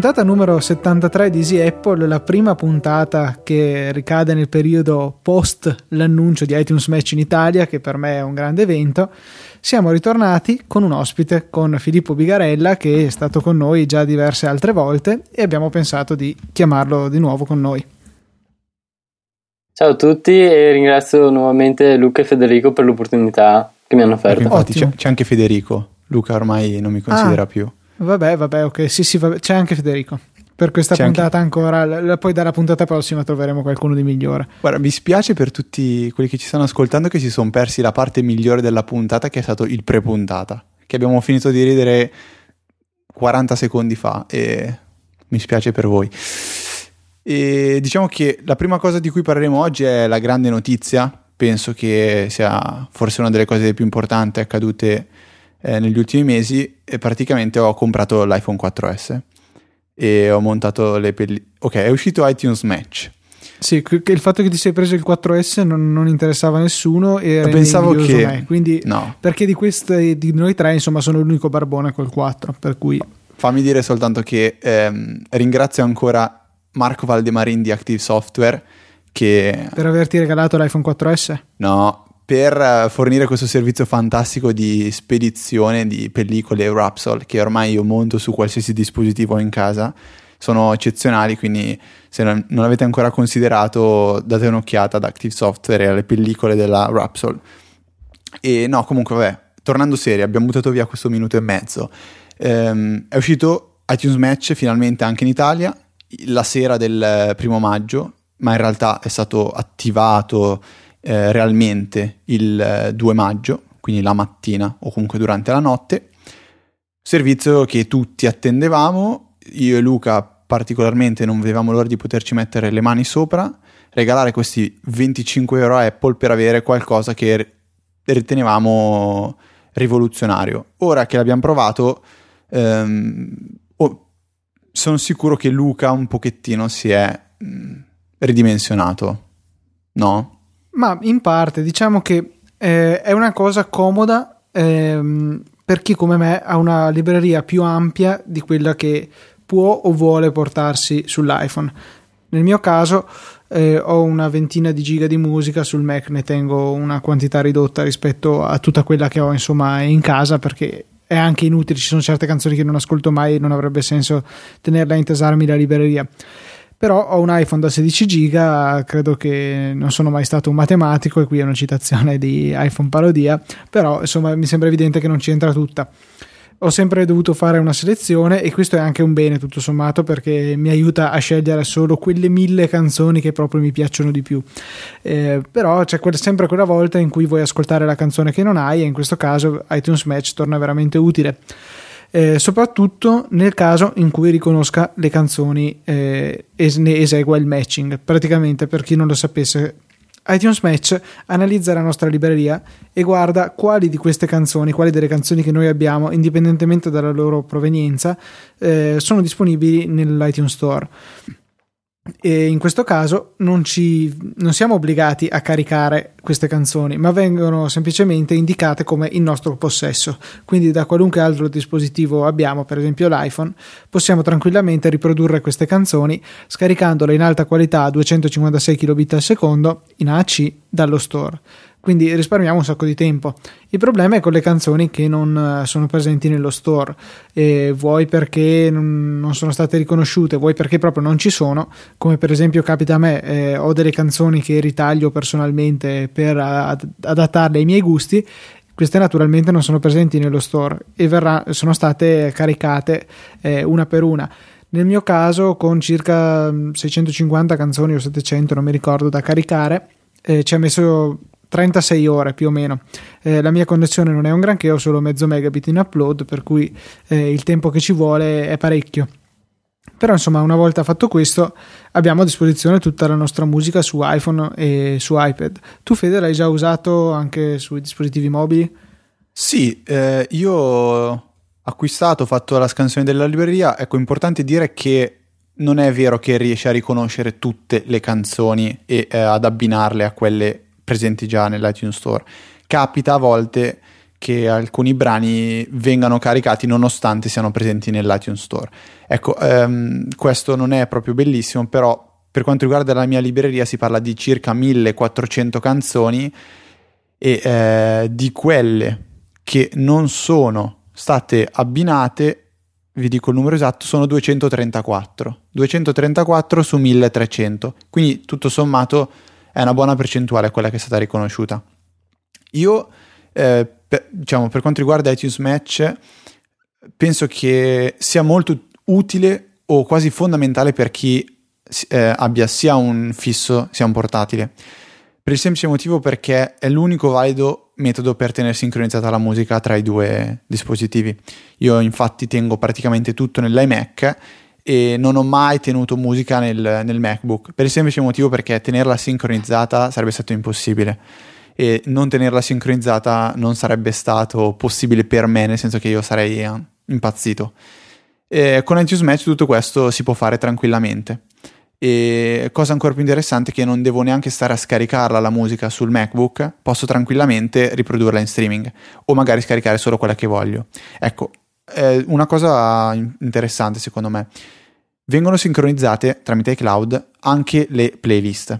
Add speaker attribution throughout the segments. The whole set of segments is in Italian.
Speaker 1: puntata numero 73 di Easy Apple, la prima puntata che ricade nel periodo post l'annuncio di iTunes Match in Italia, che per me è un grande evento. Siamo ritornati con un ospite, con Filippo Bigarella, che è stato con noi già diverse altre volte e abbiamo pensato di chiamarlo di nuovo con noi.
Speaker 2: Ciao a tutti e ringrazio nuovamente Luca e Federico per l'opportunità che mi hanno offerto.
Speaker 3: Infatti c'è, c'è, anche Federico, Luca ormai non mi considera ah, più.
Speaker 1: Vabbè, vabbè, ok, sì, sì, vabbè. c'è anche Federico. Per questa c'è puntata anche... ancora, poi dalla puntata prossima troveremo qualcuno di migliore.
Speaker 3: Guarda, mi spiace per tutti quelli che ci stanno ascoltando che si sono persi la parte migliore della puntata che è stato il pre-puntata, che abbiamo finito di ridere 40 secondi fa e mi spiace per voi. E diciamo che la prima cosa di cui parleremo oggi è la grande notizia, penso che sia forse una delle cose più importanti accadute eh, negli ultimi mesi e praticamente ho comprato l'iPhone 4S e ho montato le pellicole. Ok, è uscito iTunes Match.
Speaker 1: Sì, il fatto che ti sei preso il 4S non, non interessava a nessuno e
Speaker 3: pensavo che
Speaker 1: me. quindi
Speaker 3: no.
Speaker 1: perché di queste di noi tre insomma sono l'unico barbone col 4 per cui
Speaker 3: fammi dire soltanto che ehm, ringrazio ancora Marco Valdemarin di Active Software che...
Speaker 1: Per averti regalato l'iPhone 4S?
Speaker 3: No, per eh, fornire questo servizio fantastico di spedizione di pellicole Rapsol che ormai io monto su qualsiasi dispositivo in casa. Sono eccezionali, quindi se non, non avete ancora considerato date un'occhiata ad Active Software e alle pellicole della Rapsol. E no, comunque vabbè, tornando serio, abbiamo buttato via questo minuto e mezzo. Ehm, è uscito iTunes Match finalmente anche in Italia la sera del primo maggio, ma in realtà è stato attivato eh, realmente il 2 maggio, quindi la mattina o comunque durante la notte. Servizio che tutti attendevamo, io e Luca particolarmente non vedevamo l'ora di poterci mettere le mani sopra, regalare questi 25 euro a Apple per avere qualcosa che ritenevamo rivoluzionario. Ora che l'abbiamo provato, ehm, oh, sono sicuro che Luca un pochettino si è mm, ridimensionato, no?
Speaker 1: Ma in parte, diciamo che eh, è una cosa comoda ehm, per chi come me ha una libreria più ampia di quella che può o vuole portarsi sull'iPhone. Nel mio caso eh, ho una ventina di giga di musica, sul Mac ne tengo una quantità ridotta rispetto a tutta quella che ho insomma in casa perché è anche inutile, ci sono certe canzoni che non ascolto mai e non avrebbe senso tenerla a intesarmi la libreria. Però ho un iPhone da 16 giga, credo che non sono mai stato un matematico e qui è una citazione di iPhone parodia, però insomma mi sembra evidente che non ci entra tutta ho sempre dovuto fare una selezione e questo è anche un bene tutto sommato perché mi aiuta a scegliere solo quelle mille canzoni che proprio mi piacciono di più. Eh, però c'è quel, sempre quella volta in cui vuoi ascoltare la canzone che non hai e in questo caso iTunes Match torna veramente utile. Eh, soprattutto nel caso in cui riconosca le canzoni eh, e ne esegua il matching. Praticamente, per chi non lo sapesse, iTunes Match analizza la nostra libreria e guarda quali di queste canzoni, quali delle canzoni che noi abbiamo, indipendentemente dalla loro provenienza, eh, sono disponibili nell'iTunes Store. E in questo caso non, ci, non siamo obbligati a caricare queste canzoni, ma vengono semplicemente indicate come in nostro possesso. Quindi da qualunque altro dispositivo abbiamo, per esempio l'iPhone, possiamo tranquillamente riprodurre queste canzoni scaricandole in alta qualità a 256 kbit al secondo in AC dallo store quindi risparmiamo un sacco di tempo. Il problema è con le canzoni che non eh, sono presenti nello store, e vuoi perché non sono state riconosciute, vuoi perché proprio non ci sono, come per esempio capita a me, eh, ho delle canzoni che ritaglio personalmente per ad- adattarle ai miei gusti queste naturalmente non sono presenti nello store e verrà, sono state caricate eh, una per una. Nel mio caso, con circa 650 canzoni o 700, non mi ricordo, da caricare, eh, ci ha messo 36 ore più o meno. Eh, la mia connessione non è un granché, ho solo mezzo megabit in upload, per cui eh, il tempo che ci vuole è parecchio. Però insomma, una volta fatto questo, abbiamo a disposizione tutta la nostra musica su iPhone e su iPad. Tu, Fede, l'hai già usato anche sui dispositivi mobili?
Speaker 3: Sì, eh, io ho acquistato, ho fatto la scansione della libreria. Ecco, importante dire che non è vero che riesce a riconoscere tutte le canzoni e eh, ad abbinarle a quelle presenti già nell'iTunes Store. Capita a volte che alcuni brani vengano caricati nonostante siano presenti nell'iTunes Store. Ecco, ehm, questo non è proprio bellissimo, però per quanto riguarda la mia libreria si parla di circa 1400 canzoni e eh, di quelle che non sono state abbinate vi dico il numero esatto, sono 234. 234 su 1300. Quindi tutto sommato è una buona percentuale quella che è stata riconosciuta. Io, eh, per, diciamo, per quanto riguarda iTunes Match, penso che sia molto utile o quasi fondamentale per chi eh, abbia sia un fisso sia un portatile. Per il semplice motivo perché è l'unico valido metodo per tenere sincronizzata la musica tra i due dispositivi. Io infatti tengo praticamente tutto nell'iMac e non ho mai tenuto musica nel, nel, MacBook per il semplice motivo perché tenerla sincronizzata sarebbe stato impossibile e non tenerla sincronizzata non sarebbe stato possibile per me nel senso che io sarei eh, impazzito e con iTunes Match tutto questo si può fare tranquillamente e cosa ancora più interessante è che non devo neanche stare a scaricarla la musica sul MacBook, posso tranquillamente riprodurla in streaming o magari scaricare solo quella che voglio. Ecco, eh, una cosa interessante secondo me, vengono sincronizzate tramite iCloud anche le playlist.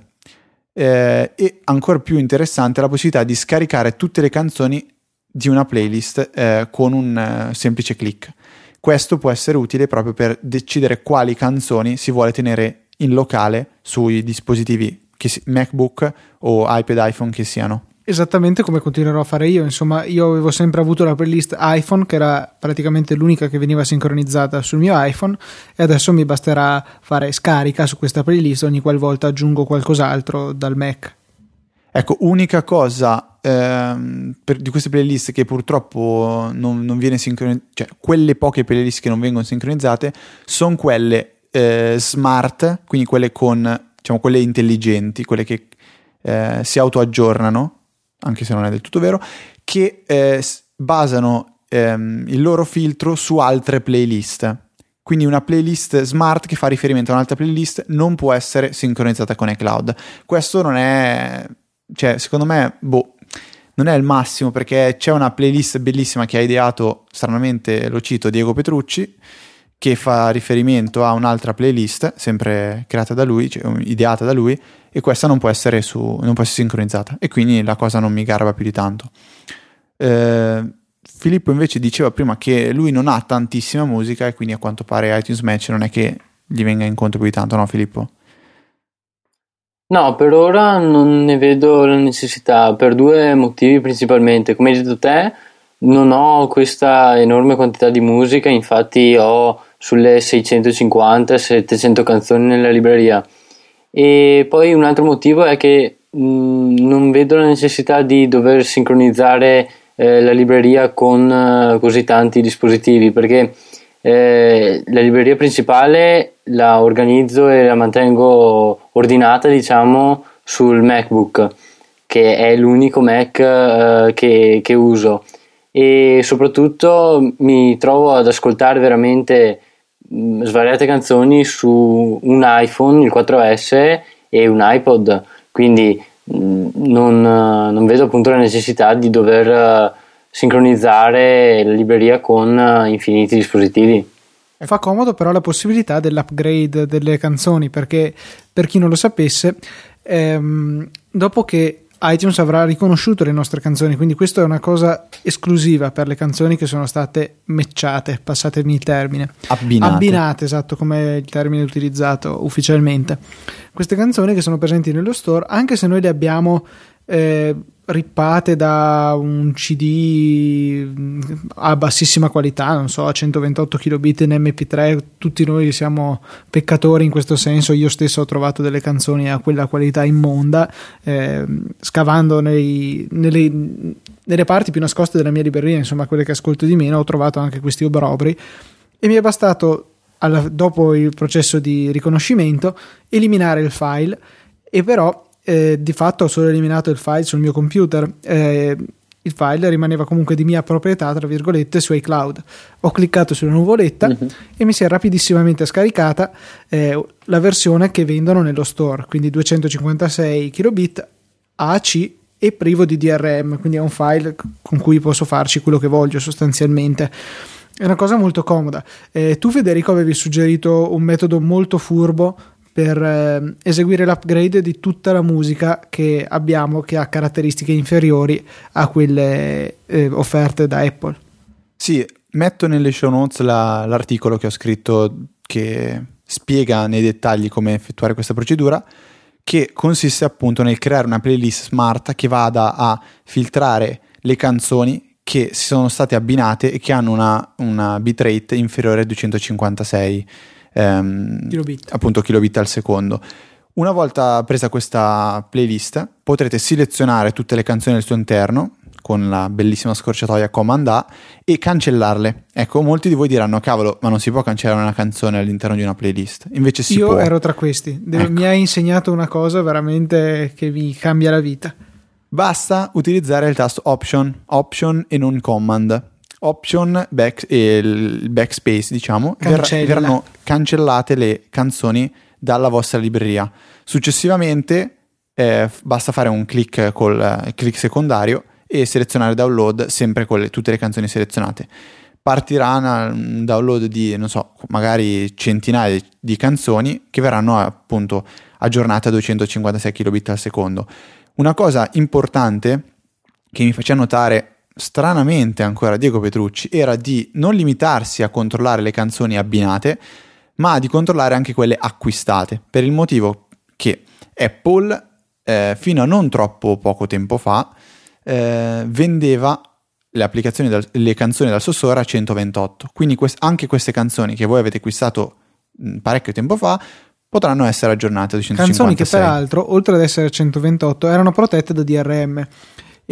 Speaker 3: Eh, e ancora più interessante la possibilità di scaricare tutte le canzoni di una playlist eh, con un uh, semplice click. Questo può essere utile proprio per decidere quali canzoni si vuole tenere in locale sui dispositivi MacBook o iPad iPhone che siano.
Speaker 1: Esattamente come continuerò a fare io, insomma io avevo sempre avuto la playlist iPhone che era praticamente l'unica che veniva sincronizzata sul mio iPhone e adesso mi basterà fare scarica su questa playlist ogni qualvolta aggiungo qualcos'altro dal Mac.
Speaker 3: Ecco, unica cosa ehm, per, di queste playlist che purtroppo non, non viene sincronizzata, cioè quelle poche playlist che non vengono sincronizzate sono quelle eh, smart, quindi quelle con, diciamo, quelle intelligenti, quelle che eh, si autoaggiornano, anche se non è del tutto vero, che eh, basano ehm, il loro filtro su altre playlist. Quindi una playlist smart che fa riferimento a un'altra playlist non può essere sincronizzata con iCloud. Questo non è, cioè, secondo me, boh, non è il massimo perché c'è una playlist bellissima che ha ideato, stranamente lo cito, Diego Petrucci, che fa riferimento a un'altra playlist, sempre creata da lui, cioè ideata da lui, e questa non può essere, su, non può essere sincronizzata. E quindi la cosa non mi garba più di tanto. Eh, Filippo invece diceva prima che lui non ha tantissima musica e quindi a quanto pare iTunes Match non è che gli venga incontro più di tanto, no Filippo?
Speaker 2: No, per ora non ne vedo la necessità, per due motivi principalmente. Come hai detto te, non ho questa enorme quantità di musica, infatti ho sulle 650-700 canzoni nella libreria. E poi un altro motivo è che mh, mm, non vedo la necessità di dover sincronizzare eh, la libreria con eh, così tanti dispositivi perché eh, la libreria principale la organizzo e la mantengo ordinata diciamo sul MacBook che è l'unico Mac eh, che, che uso. E soprattutto mi trovo ad ascoltare veramente svariate canzoni su un iPhone, il 4S e un iPod, quindi mm, non, non vedo appunto la necessità di dover eh, sincronizzare la libreria con eh, infiniti dispositivi.
Speaker 1: E fa comodo però la possibilità dell'upgrade delle canzoni perché per chi non lo sapesse, ehm, dopo che iTunes avrà riconosciuto le nostre canzoni, quindi questa è una cosa esclusiva per le canzoni che sono state matchate, passatemi il termine.
Speaker 3: Abbinate.
Speaker 1: Abbinate, esatto, come il termine utilizzato ufficialmente. Queste canzoni che sono presenti nello store, anche se noi le abbiamo eh, rippate da un CD a bassissima qualità, non so, a 128 kilobit in MP3, tutti noi siamo peccatori in questo senso, io stesso ho trovato delle canzoni a quella qualità immonda, eh, scavando nei, nelle, nelle parti più nascoste della mia libreria, insomma quelle che ascolto di meno, ho trovato anche questi obrobri e mi è bastato alla, dopo il processo di riconoscimento eliminare il file e però eh, di fatto ho solo eliminato il file sul mio computer. Eh, il file rimaneva comunque di mia proprietà, tra virgolette, su iCloud. Ho cliccato sulla nuvoletta uh-huh. e mi si è rapidissimamente scaricata eh, la versione che vendono nello store, quindi 256 kilobit AAC e privo di DRM, quindi è un file con cui posso farci quello che voglio sostanzialmente. È una cosa molto comoda. Eh, tu Federico avevi suggerito un metodo molto furbo per eh, eseguire l'upgrade di tutta la musica che abbiamo che ha caratteristiche inferiori a quelle eh, offerte da Apple.
Speaker 3: Sì, metto nelle show notes la, l'articolo che ho scritto che spiega nei dettagli come effettuare questa procedura che consiste appunto nel creare una playlist smart che vada a filtrare le canzoni che si sono state abbinate e che hanno una, una bitrate inferiore a 256 ehm, kilobit. appunto kilobit al secondo. Una volta presa questa playlist potrete selezionare tutte le canzoni al suo interno con la bellissima scorciatoia Command A e cancellarle. Ecco, molti di voi diranno: cavolo, ma non si può cancellare una canzone all'interno di una playlist. Invece si
Speaker 1: Io
Speaker 3: può.
Speaker 1: Io ero tra questi. Ecco. Mi ha insegnato una cosa veramente che vi cambia la vita.
Speaker 3: Basta utilizzare il tasto Option, Option e non Command. Option back, e il backspace, diciamo,
Speaker 1: Cancella.
Speaker 3: verranno cancellate le canzoni dalla vostra libreria. Successivamente eh, basta fare un clic col eh, clic secondario e selezionare download sempre con le, tutte le canzoni selezionate. Partirà un download di, non so, magari centinaia di canzoni che verranno appunto aggiornate a 256 kilobit al secondo. Una cosa importante che mi faceva notare stranamente ancora Diego Petrucci era di non limitarsi a controllare le canzoni abbinate, ma di controllare anche quelle acquistate, per il motivo che Apple eh, fino a non troppo poco tempo fa eh, vendeva le applicazioni, dal, le canzoni dal Sossora a 128. Quindi quest- anche queste canzoni che voi avete acquistato mh, parecchio tempo fa potranno essere aggiornate a 256.
Speaker 1: Canzoni che peraltro, oltre ad essere a 128, erano protette da DRM.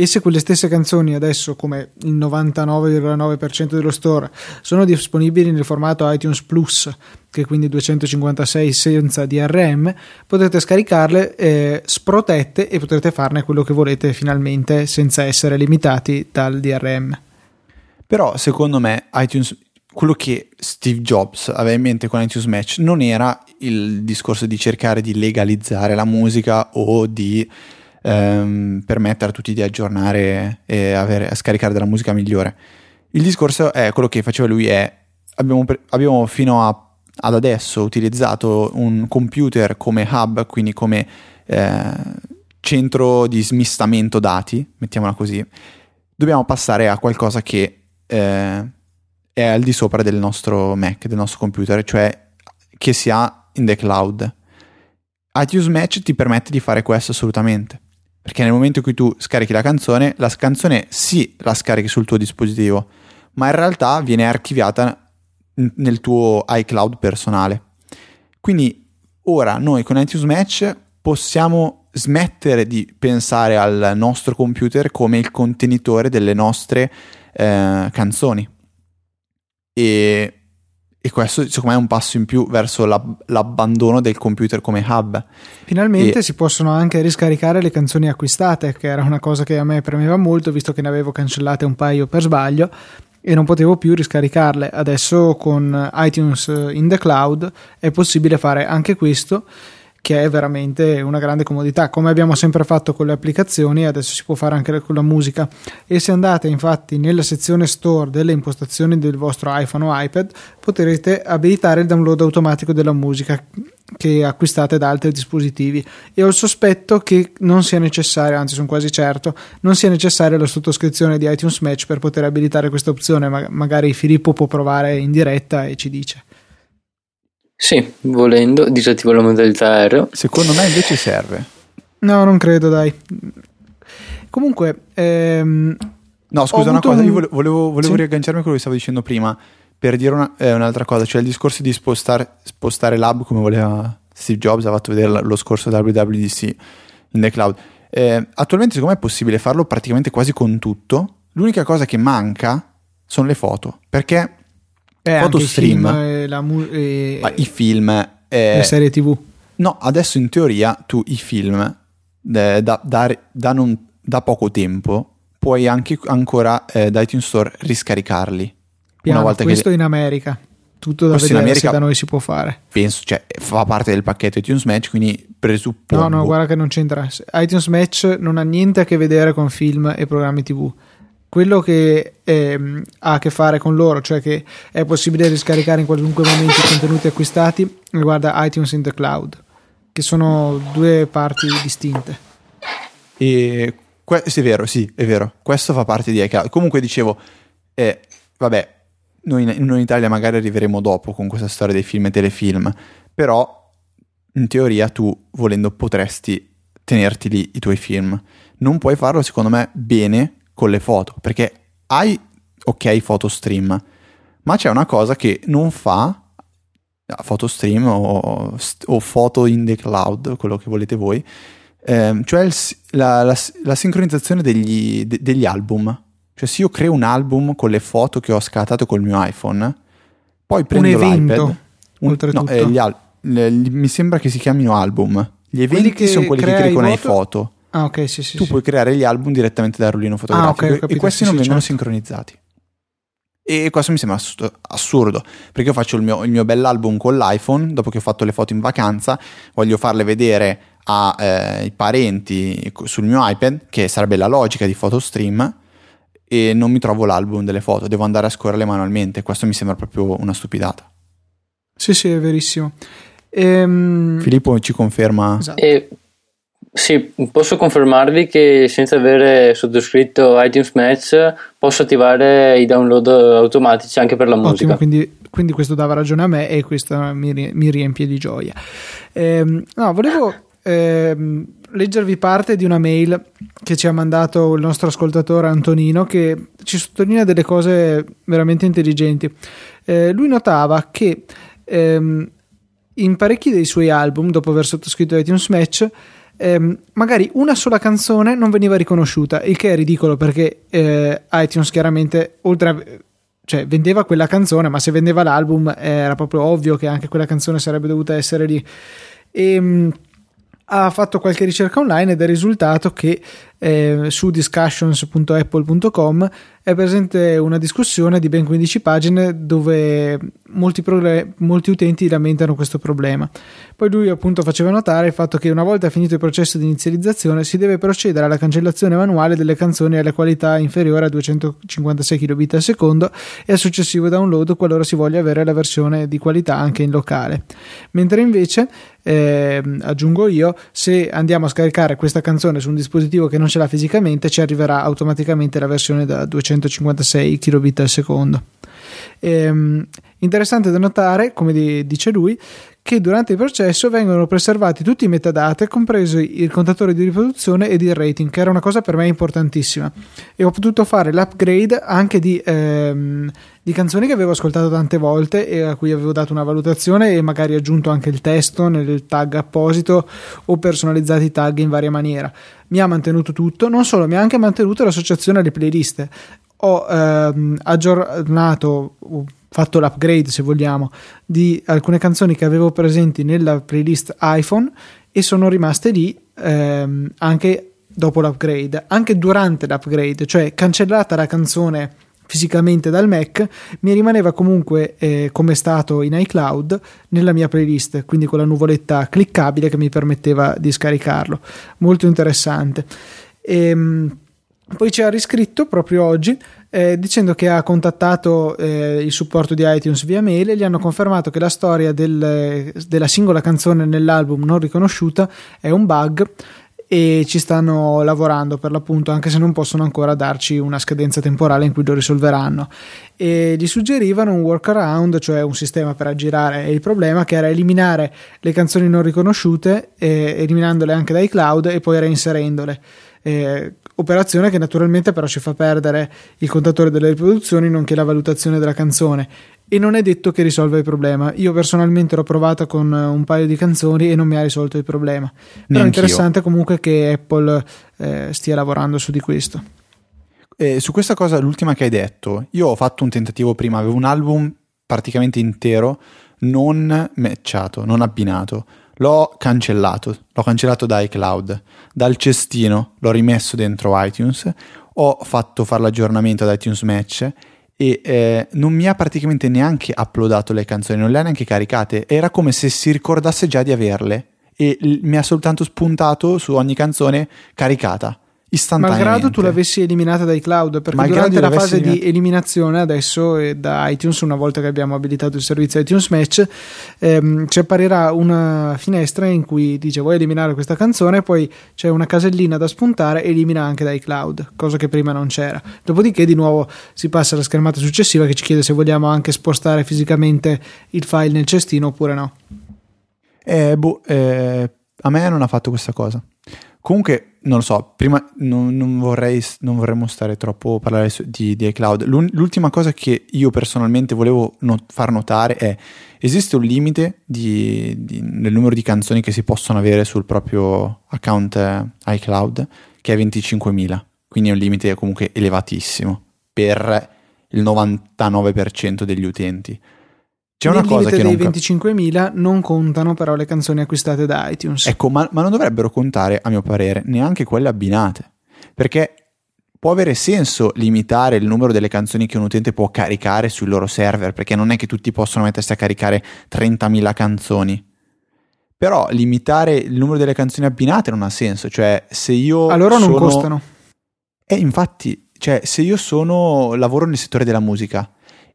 Speaker 1: E se quelle stesse canzoni adesso, come il 99,9% dello store, sono disponibili nel formato iTunes Plus, che è quindi 256 senza DRM, potete scaricarle eh, sprotette e potrete farne quello che volete finalmente senza essere limitati dal DRM.
Speaker 3: Però secondo me iTunes, quello che Steve Jobs aveva in mente con iTunes Match non era il discorso di cercare di legalizzare la musica o di ehm, permettere a tutti di aggiornare e avere, scaricare della musica migliore. Il discorso è quello che faceva lui è abbiamo, abbiamo fino a, ad adesso utilizzato un computer come hub, quindi come eh, centro di smistamento dati, mettiamola così. Dobbiamo passare a qualcosa che eh, è al di sopra del nostro Mac, del nostro computer, cioè che sia in the cloud. iTunes Match ti permette di fare questo assolutamente. Perché nel momento in cui tu scarichi la canzone, la canzone sì la scarichi sul tuo dispositivo, ma in realtà viene archiviata nel tuo iCloud personale. Quindi ora noi con iTunes Match possiamo smettere di pensare al nostro computer come il contenitore delle nostre eh, canzoni. E e questo secondo me è un passo in più verso l'ab- l'abbandono del computer come hub.
Speaker 1: Finalmente e... si possono anche riscaricare le canzoni acquistate, che era una cosa che a me premeva molto, visto che ne avevo cancellate un paio per sbaglio e non potevo più riscaricarle. Adesso con iTunes in the cloud è possibile fare anche questo che è veramente una grande comodità, come abbiamo sempre fatto con le applicazioni, adesso si può fare anche con la musica. E se andate infatti nella sezione store delle impostazioni del vostro iPhone o iPad, potrete abilitare il download automatico della musica che acquistate da altri dispositivi e ho il sospetto che non sia necessario, anzi sono quasi certo, non sia necessaria la sottoscrizione di iTunes Match per poter abilitare questa opzione, ma magari Filippo può provare in diretta e ci dice.
Speaker 2: Sì, volendo, disattivo la modalità aereo.
Speaker 3: Secondo me invece serve.
Speaker 1: No, non credo, dai. Comunque, ehm,
Speaker 3: no, scusa, una cosa, un... io volevo, volevo, volevo sì? riagganciarmi a quello che stavo dicendo prima per dire una, eh, un'altra cosa, cioè il discorso di spostare, spostare l'hub come voleva Steve Jobs, ha fatto vedere lo scorso WWDC in the cloud. Eh, attualmente secondo me è possibile farlo praticamente quasi con tutto. L'unica cosa che manca sono le foto, perché
Speaker 1: eh, foto stream, i film, mu- e...
Speaker 3: i film eh,
Speaker 1: le serie tv.
Speaker 3: No, adesso in teoria tu i film eh, da, da, da, non, da, poco tempo puoi anche ancora eh, da iTunes Store riscaricarli.
Speaker 1: Piano, una volta questo che... in America. tutto da
Speaker 3: Questo in
Speaker 1: vedere
Speaker 3: America-
Speaker 1: se da noi si può fare.
Speaker 3: Penso, cioè, fa parte del pacchetto iTunes Match, quindi presuppongo.
Speaker 1: No, no, guarda che non c'entra. iTunes Match non ha niente a che vedere con film e programmi TV. Quello che ehm, ha a che fare con loro, cioè che è possibile riscaricare in qualunque momento i contenuti acquistati, riguarda iTunes in the Cloud, che sono due parti distinte.
Speaker 3: E que- sì, è vero, sì, è vero. Questo fa parte di iCloud. Comunque dicevo, eh, vabbè, noi in, noi in Italia magari arriveremo dopo con questa storia dei film e telefilm, però in teoria tu, volendo, potresti tenerti lì i tuoi film. Non puoi farlo, secondo me, bene con le foto, perché hai, ok, foto stream, ma c'è una cosa che non fa foto stream o, o foto in the cloud, quello che volete voi, ehm, cioè il la, la la sincronizzazione degli, de- degli album. Cioè se io creo un album con le foto che ho scattato col mio iPhone, poi prendo
Speaker 1: evento,
Speaker 3: l'iPad, un-
Speaker 1: oltretutto.
Speaker 3: no, eh, al- le- mi sembra che si chiamino album. Gli eventi
Speaker 1: che
Speaker 3: sono quelli che crei con le
Speaker 1: voto-
Speaker 3: foto.
Speaker 1: Ah, ok, sì, sì.
Speaker 3: Tu
Speaker 1: sì.
Speaker 3: puoi creare gli album direttamente dal rullino fotografico
Speaker 1: Ah, ok, ho
Speaker 3: e
Speaker 1: capito,
Speaker 3: questi
Speaker 1: sì,
Speaker 3: non
Speaker 1: sì,
Speaker 3: vengono
Speaker 1: certo.
Speaker 3: sincronizzati. E questo mi sembra ass- assurdo, perché io faccio il mio, il mio bell'album con l'iPhone, dopo che ho fatto le foto in vacanza, voglio farle vedere ai parenti sul mio iPad, che sarebbe la logica di PhotoStream, e non mi trovo l'album delle foto, devo andare a scorrerle manualmente, questo mi sembra proprio una stupidata.
Speaker 1: Sì, sì, è verissimo. Ehm,
Speaker 3: Filippo ci conferma...
Speaker 1: esatto.
Speaker 2: E sì, posso confermarvi che senza avere sottoscritto iTunes Match posso attivare i download automatici anche per la
Speaker 1: Ottimo,
Speaker 2: musica.
Speaker 1: quindi, quindi questo dava ragione a me e questo mi, mi riempie di gioia. Ehm, no, volevo ehm, leggervi parte di una mail che ci ha mandato il nostro ascoltatore Antonino che ci sottolinea delle cose veramente intelligenti. Eh, lui notava che ehm, in parecchi dei suoi album, dopo aver sottoscritto iTunes Match, ehm, magari una sola canzone non veniva riconosciuta, il che è ridicolo perché eh, iTunes chiaramente, oltre a cioè vendeva quella canzone, ma se vendeva l'album era proprio ovvio che anche quella canzone sarebbe dovuta essere lì. E mh, ha fatto qualche ricerca online ed è risultato che eh, su discussions.apple.com è presente una discussione di ben 15 pagine dove molti, progre- molti utenti lamentano questo problema. Poi lui appunto faceva notare il fatto che una volta finito il processo di inizializzazione si deve procedere alla cancellazione manuale delle canzoni alla qualità inferiore a 256 kbit al secondo e al successivo download qualora si voglia avere la versione di qualità anche in locale. Mentre invece, eh, aggiungo io, se andiamo a scaricare questa canzone su un dispositivo che non ce l'ha fisicamente ci arriverà automaticamente la versione da 256 kbit al secondo. Ehm, interessante da notare, come di- dice lui, che durante il processo vengono preservati tutti i metadati, compreso il contatore di riproduzione ed il rating, che era una cosa per me importantissima. E ho potuto fare l'upgrade anche di, ehm, di canzoni che avevo ascoltato tante volte e a cui avevo dato una valutazione e magari aggiunto anche il testo nel tag apposito o personalizzati i tag in varia maniera. Mi ha mantenuto tutto, non solo, mi ha anche mantenuto l'associazione alle playlist. Ho ehm, aggiornato, fatto l'upgrade se vogliamo, di alcune canzoni che avevo presenti nella playlist iPhone e sono rimaste lì ehm, anche dopo l'upgrade, anche durante l'upgrade, cioè cancellata la canzone fisicamente dal Mac, mi rimaneva comunque eh, come stato in iCloud nella mia playlist, quindi con la nuvoletta cliccabile che mi permetteva di scaricarlo. Molto interessante. Ehm, poi ci ha riscritto proprio oggi eh, dicendo che ha contattato eh, il supporto di iTunes via mail e gli hanno confermato che la storia del, della singola canzone nell'album non riconosciuta è un bug e ci stanno lavorando per l'appunto anche se non possono ancora darci una scadenza temporale in cui lo risolveranno. E gli suggerivano un workaround cioè un sistema per aggirare il problema che era eliminare le canzoni non riconosciute eh, eliminandole anche dai cloud e poi reinserendole. Eh, operazione che naturalmente però ci fa perdere il contatore delle riproduzioni nonché la valutazione della canzone e non è detto che risolva il problema. Io personalmente l'ho provata con un paio di canzoni e non mi ha risolto il problema. Però è
Speaker 3: Neanch'io.
Speaker 1: interessante comunque che Apple eh, stia lavorando su di questo.
Speaker 3: Eh, su questa cosa, l'ultima che hai detto, io ho fatto un tentativo prima, avevo un album praticamente intero, non matchato, non abbinato. L'ho cancellato, l'ho cancellato da iCloud, dal cestino l'ho rimesso dentro iTunes, ho fatto fare l'aggiornamento ad iTunes Match e eh, non mi ha praticamente neanche uploadato le canzoni, non le ha neanche caricate, era come se si ricordasse già di averle e mi ha soltanto spuntato su ogni canzone caricata istantaneamente.
Speaker 1: Malgrado tu l'avessi eliminata dai cloud, perché
Speaker 3: Malgrado
Speaker 1: durante la fase
Speaker 3: eliminata-
Speaker 1: di eliminazione adesso da iTunes, una volta che abbiamo abilitato il servizio iTunes Match, ehm, ci apparirà una finestra in cui dice vuoi eliminare questa canzone, poi c'è una casellina da spuntare elimina anche dai cloud, cosa che prima non c'era. Dopodiché di nuovo si passa alla schermata successiva che ci chiede se vogliamo anche spostare fisicamente il file nel cestino oppure no.
Speaker 3: Eh, boh, eh, a me non ha fatto questa cosa. Comunque, non lo so, prima non, non vorrei, non vorremmo stare troppo a parlare di, di iCloud. L'ultima cosa che io personalmente volevo not- far notare è esiste un limite di- di- nel numero di canzoni che si possono avere sul proprio account eh, iCloud che è 25.000, quindi è un limite comunque elevatissimo per il 99% degli utenti. C'è una cosa che non
Speaker 1: dei
Speaker 3: cap-
Speaker 1: 25.000 non contano però le canzoni acquistate da iTunes.
Speaker 3: Ecco, ma, ma non dovrebbero contare, a mio parere, neanche quelle abbinate. Perché può avere senso limitare il numero delle canzoni che un utente può caricare sui loro server, perché non è che tutti possono mettersi a caricare 30.000 canzoni. Però limitare il numero delle canzoni abbinate non ha senso. Cioè, se io.
Speaker 1: a loro non
Speaker 3: sono-
Speaker 1: costano.
Speaker 3: E infatti, cioè, se io sono. lavoro nel settore della musica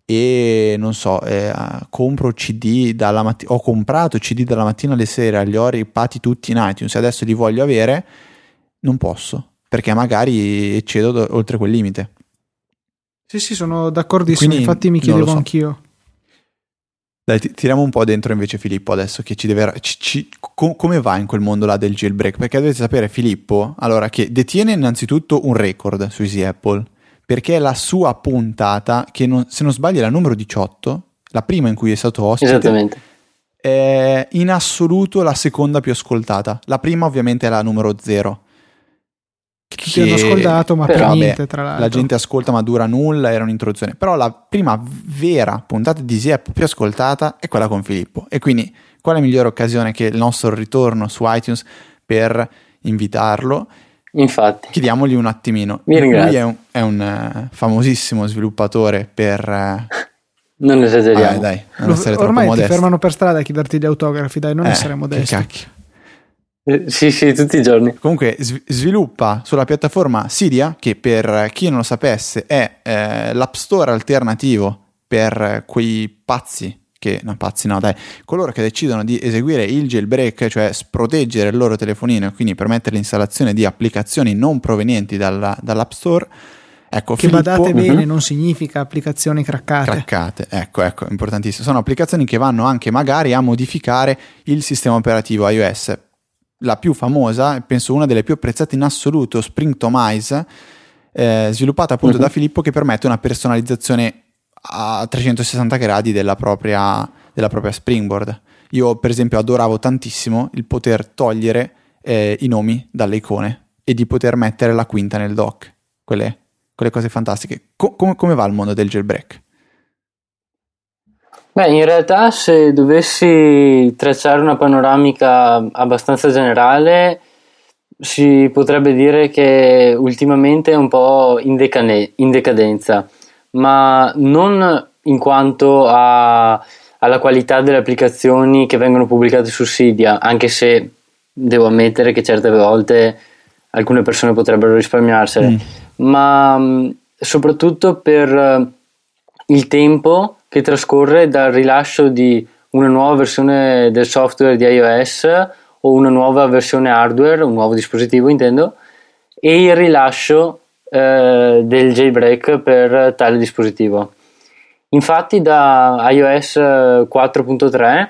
Speaker 3: e non so, eh, compro CD dalla mattina, ho comprato CD dalla mattina alle sera, li ho ripati tutti in iTunes e adesso li voglio avere, non posso perché magari eccedo do- oltre quel limite.
Speaker 1: Sì, sì, sono d'accordissimo.
Speaker 3: Quindi,
Speaker 1: Infatti mi chiedevo
Speaker 3: so.
Speaker 1: anch'io.
Speaker 3: Dai, ti- tiriamo un po' dentro invece Filippo adesso che ci deve... ci- ci- co- come va in quel mondo là del jailbreak? Perché dovete sapere Filippo, allora, che detiene innanzitutto un record su Easy Apple, perché è la sua puntata, che non- se non sbaglio è la numero 18, la prima in cui è stato ospite,
Speaker 2: Esattamente.
Speaker 3: è in assoluto la seconda più ascoltata. La prima ovviamente è la numero 0.
Speaker 1: Tutti hanno ascoltato, ma per
Speaker 2: però,
Speaker 1: niente, tra l'altro.
Speaker 3: La gente ascolta ma dura nulla, era un'introduzione. Però la prima vera puntata di App più ascoltata è quella con Filippo. E quindi quale migliore occasione che il nostro ritorno su iTunes per invitarlo?
Speaker 2: Infatti.
Speaker 3: Chiediamogli un attimino.
Speaker 2: Vi ringrazio.
Speaker 3: Lui è un, è un, eh, famosissimo sviluppatore per... eh,
Speaker 2: Non esageriamo.
Speaker 3: dai, dai, non
Speaker 1: Lo-
Speaker 3: essere troppo
Speaker 1: ormai ti
Speaker 3: modesto.
Speaker 1: fermano per strada a chiederti gli autografi, dai, non
Speaker 3: Eh,
Speaker 1: essere
Speaker 3: che
Speaker 1: modesto.
Speaker 3: cacchio.
Speaker 2: Eh, Sì, sì, tutti i giorni.
Speaker 3: Comunque sv- sviluppa sulla piattaforma Cydia, che per chi non lo sapesse è eh, l'app store alternativo per quei pazzi che, no pazzi no dai, coloro che decidono di eseguire il jailbreak, cioè proteggere il loro telefonino e quindi permettere l'installazione di applicazioni non provenienti dalla- dall'app store. Ecco,
Speaker 1: Che
Speaker 3: Filippo-
Speaker 1: badate bene, non significa applicazioni craccate.
Speaker 3: craccate. Ecco, ecco, importantissimo. Sono applicazioni che vanno anche magari a modificare il sistema operativo iOS. La più famosa, penso una delle più apprezzate in assoluto, Springtomize, eh, sviluppata appunto
Speaker 2: Mhm.
Speaker 3: da Filippo, che permette una personalizzazione a 360 gradi della propria, della propria Springboard. Io, per esempio, adoravo tantissimo il poter togliere eh, i nomi dalle icone e di poter mettere la quinta nel dock. Quelle, quelle cose fantastiche. Co- come- come va il mondo del jailbreak?
Speaker 2: Beh, in realtà se dovessi tracciare una panoramica abbastanza generale, si potrebbe dire che ultimamente è un po' in, decane- in decadenza, ma non in quanto a- alla qualità delle applicazioni che vengono pubblicate su Cydia, anche se devo ammettere che certe volte alcune persone potrebbero risparmiarsele,
Speaker 3: Mm.
Speaker 2: ma mh, soprattutto per eh, il tempo che trascorre dal rilascio di una nuova versione del software di iOS o una nuova versione hardware, un nuovo dispositivo intendo, e il rilascio eh, del jailbreak per tale dispositivo. Infatti da iOS 4.3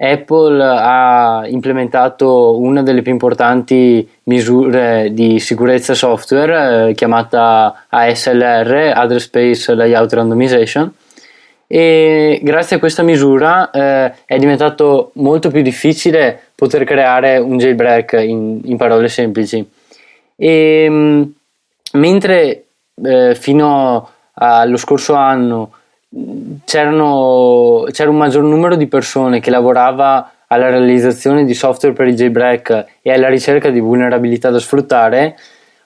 Speaker 2: Apple ha implementato una delle più importanti misure di sicurezza software eh, chiamata ASLR, Address Space Layout Randomization, e grazie a questa misura eh, è diventato molto più difficile poter creare un jailbreak in, in parole semplici. E, mh, mentre eh, fino allo scorso anno c'era un maggior numero di persone che lavorava alla realizzazione di software per il jailbreak e alla ricerca di vulnerabilità da sfruttare,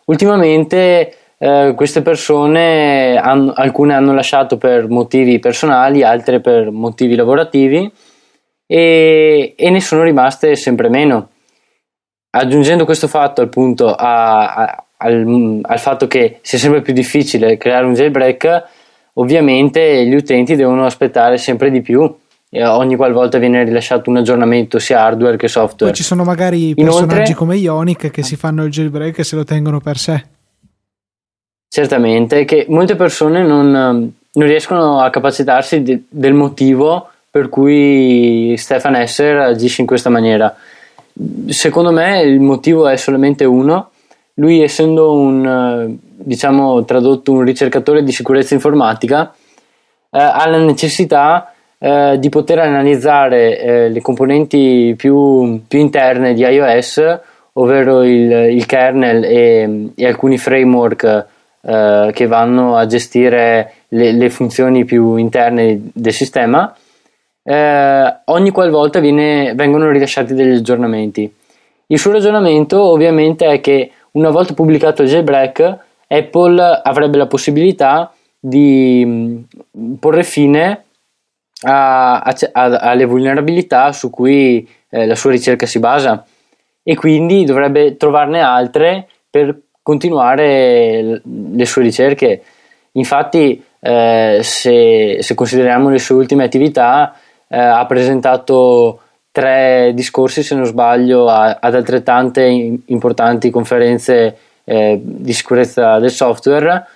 Speaker 2: ultimamente eh, queste persone hanno, alcune hanno lasciato per motivi personali, altre per motivi lavorativi e, e ne sono rimaste sempre meno. Aggiungendo questo fatto appunto a, al, al fatto che sia sempre più difficile creare un jailbreak, ovviamente gli utenti devono aspettare sempre di più ogni qualvolta viene rilasciato un aggiornamento sia hardware che software.
Speaker 1: Poi ci sono magari personaggi Inoltre, come Ionic che si fanno il jailbreak e se lo tengono per sé.
Speaker 2: Certamente, che molte persone non, non riescono a capacitarsi de, del motivo per cui Stefan Esser agisce in questa maniera. Secondo me il motivo è solamente uno. Lui, essendo un, diciamo, tradotto un ricercatore di sicurezza informatica, eh, ha la necessità eh, di poter analizzare eh, le componenti più, più, interne di iOS, ovvero il, il kernel e, e, alcuni framework eh, che vanno a gestire le, le, funzioni più interne del sistema, eh, ogni qualvolta viene, vengono rilasciati degli aggiornamenti. Il suo ragionamento ovviamente è che una volta pubblicato il jailbreak, Apple avrebbe la possibilità di mm, porre fine a, a, a, alle vulnerabilità su cui eh, la sua ricerca si basa e quindi dovrebbe trovarne altre per continuare le sue ricerche. Infatti, eh, se, se, consideriamo le sue ultime attività, eh, ha presentato tre discorsi, se non sbaglio, ad altrettante importanti conferenze eh, di sicurezza del software,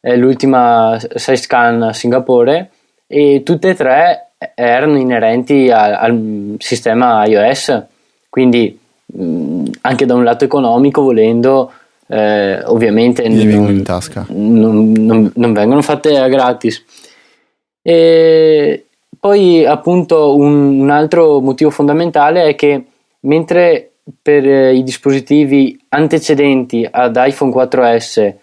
Speaker 2: eh, l'ultima SideScan a Singapore. E tutte e tre erano inerenti a, al sistema iOS, quindi mh, anche da un lato economico volendo eh, ovviamente
Speaker 3: non,
Speaker 2: non, non, non, vengono fatte a gratis. E poi appunto un, un altro motivo fondamentale è che mentre per eh, i dispositivi antecedenti ad iPhone 4S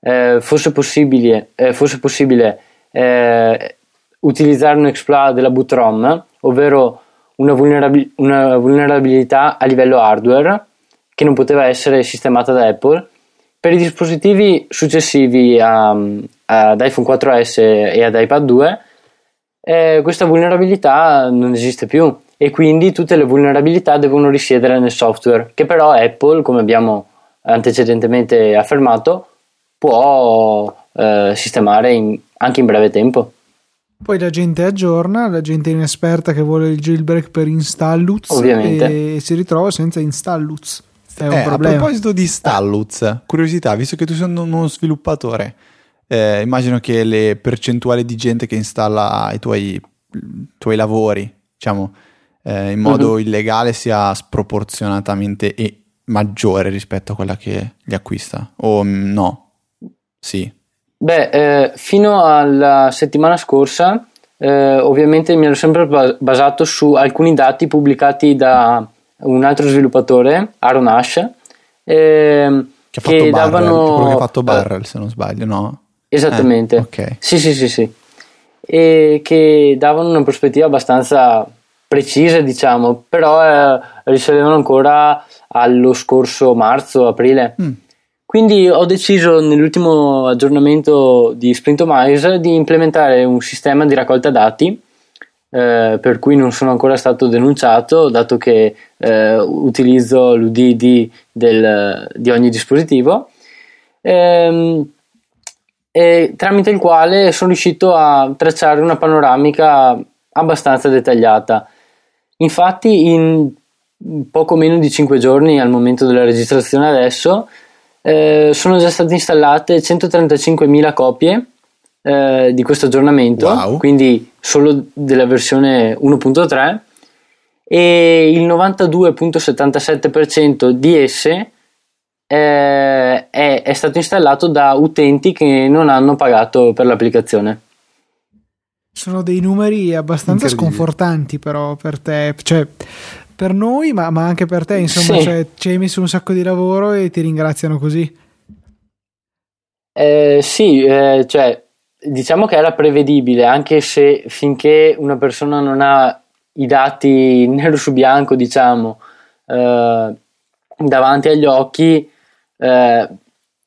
Speaker 2: eh, fosse possibile, eh, fosse possibile eh, utilizzare un exploit della boot ROM, ovvero una, vulnerabil- una vulnerabilità a livello hardware che non poteva essere sistemata da Apple. Per i dispositivi successivi a, ad iPhone 4S e ad iPad 2 eh, questa vulnerabilità non esiste più e quindi tutte le vulnerabilità devono risiedere nel software che però Apple, come abbiamo antecedentemente affermato, può eh, sistemare in, anche in breve tempo.
Speaker 1: Poi la gente aggiorna, la gente inesperta che vuole il jailbreak per Installuz
Speaker 2: Ovviamente.
Speaker 1: e si ritrova senza Installuz.
Speaker 3: È un eh, problema. A proposito di Installuz, curiosità, visto che tu sei uno sviluppatore, eh, immagino che le percentuali di gente che installa i tuoi, i tuoi lavori, diciamo, eh, in modo uh-huh. illegale sia sproporzionatamente e maggiore rispetto a quella che li acquista. O mm, no? Sì.
Speaker 2: Beh, eh, fino alla settimana scorsa, eh, ovviamente mi ero sempre basato su alcuni dati pubblicati da un altro sviluppatore, Aaron Ash,
Speaker 3: eh, che, che Barrel, davano... quello che ha fatto Barrel, se non sbaglio, no?
Speaker 2: Esattamente.
Speaker 3: Eh, okay.
Speaker 2: Sì, sì, sì, sì. E che davano una prospettiva abbastanza precisa, diciamo, però eh, risalevano ancora allo scorso marzo, aprile. Mm. Quindi ho deciso nell'ultimo aggiornamento di Sprintomize di implementare un sistema di raccolta dati eh, per cui non sono ancora stato denunciato dato che eh, utilizzo l'UDD del, di ogni dispositivo ehm, e tramite il quale sono riuscito a tracciare una panoramica abbastanza dettagliata. Infatti in poco meno di 5 giorni al momento della registrazione adesso eh, sono già state installate 135.000 copie eh, di questo aggiornamento,
Speaker 3: wow.
Speaker 2: quindi solo della versione 1.3 e il 92.77% di esse eh, è, è, stato installato da utenti che non hanno pagato per l'applicazione.
Speaker 1: Sono dei numeri abbastanza sconfortanti però per te, cioè per noi, ma, ma anche per te, insomma, sì. cioè, ci hai messo un sacco di lavoro e ti ringraziano così.
Speaker 2: Eh, sì, eh, cioè, diciamo che era prevedibile, anche se finché una persona non ha i dati nero su bianco, diciamo, eh, davanti agli occhi, eh,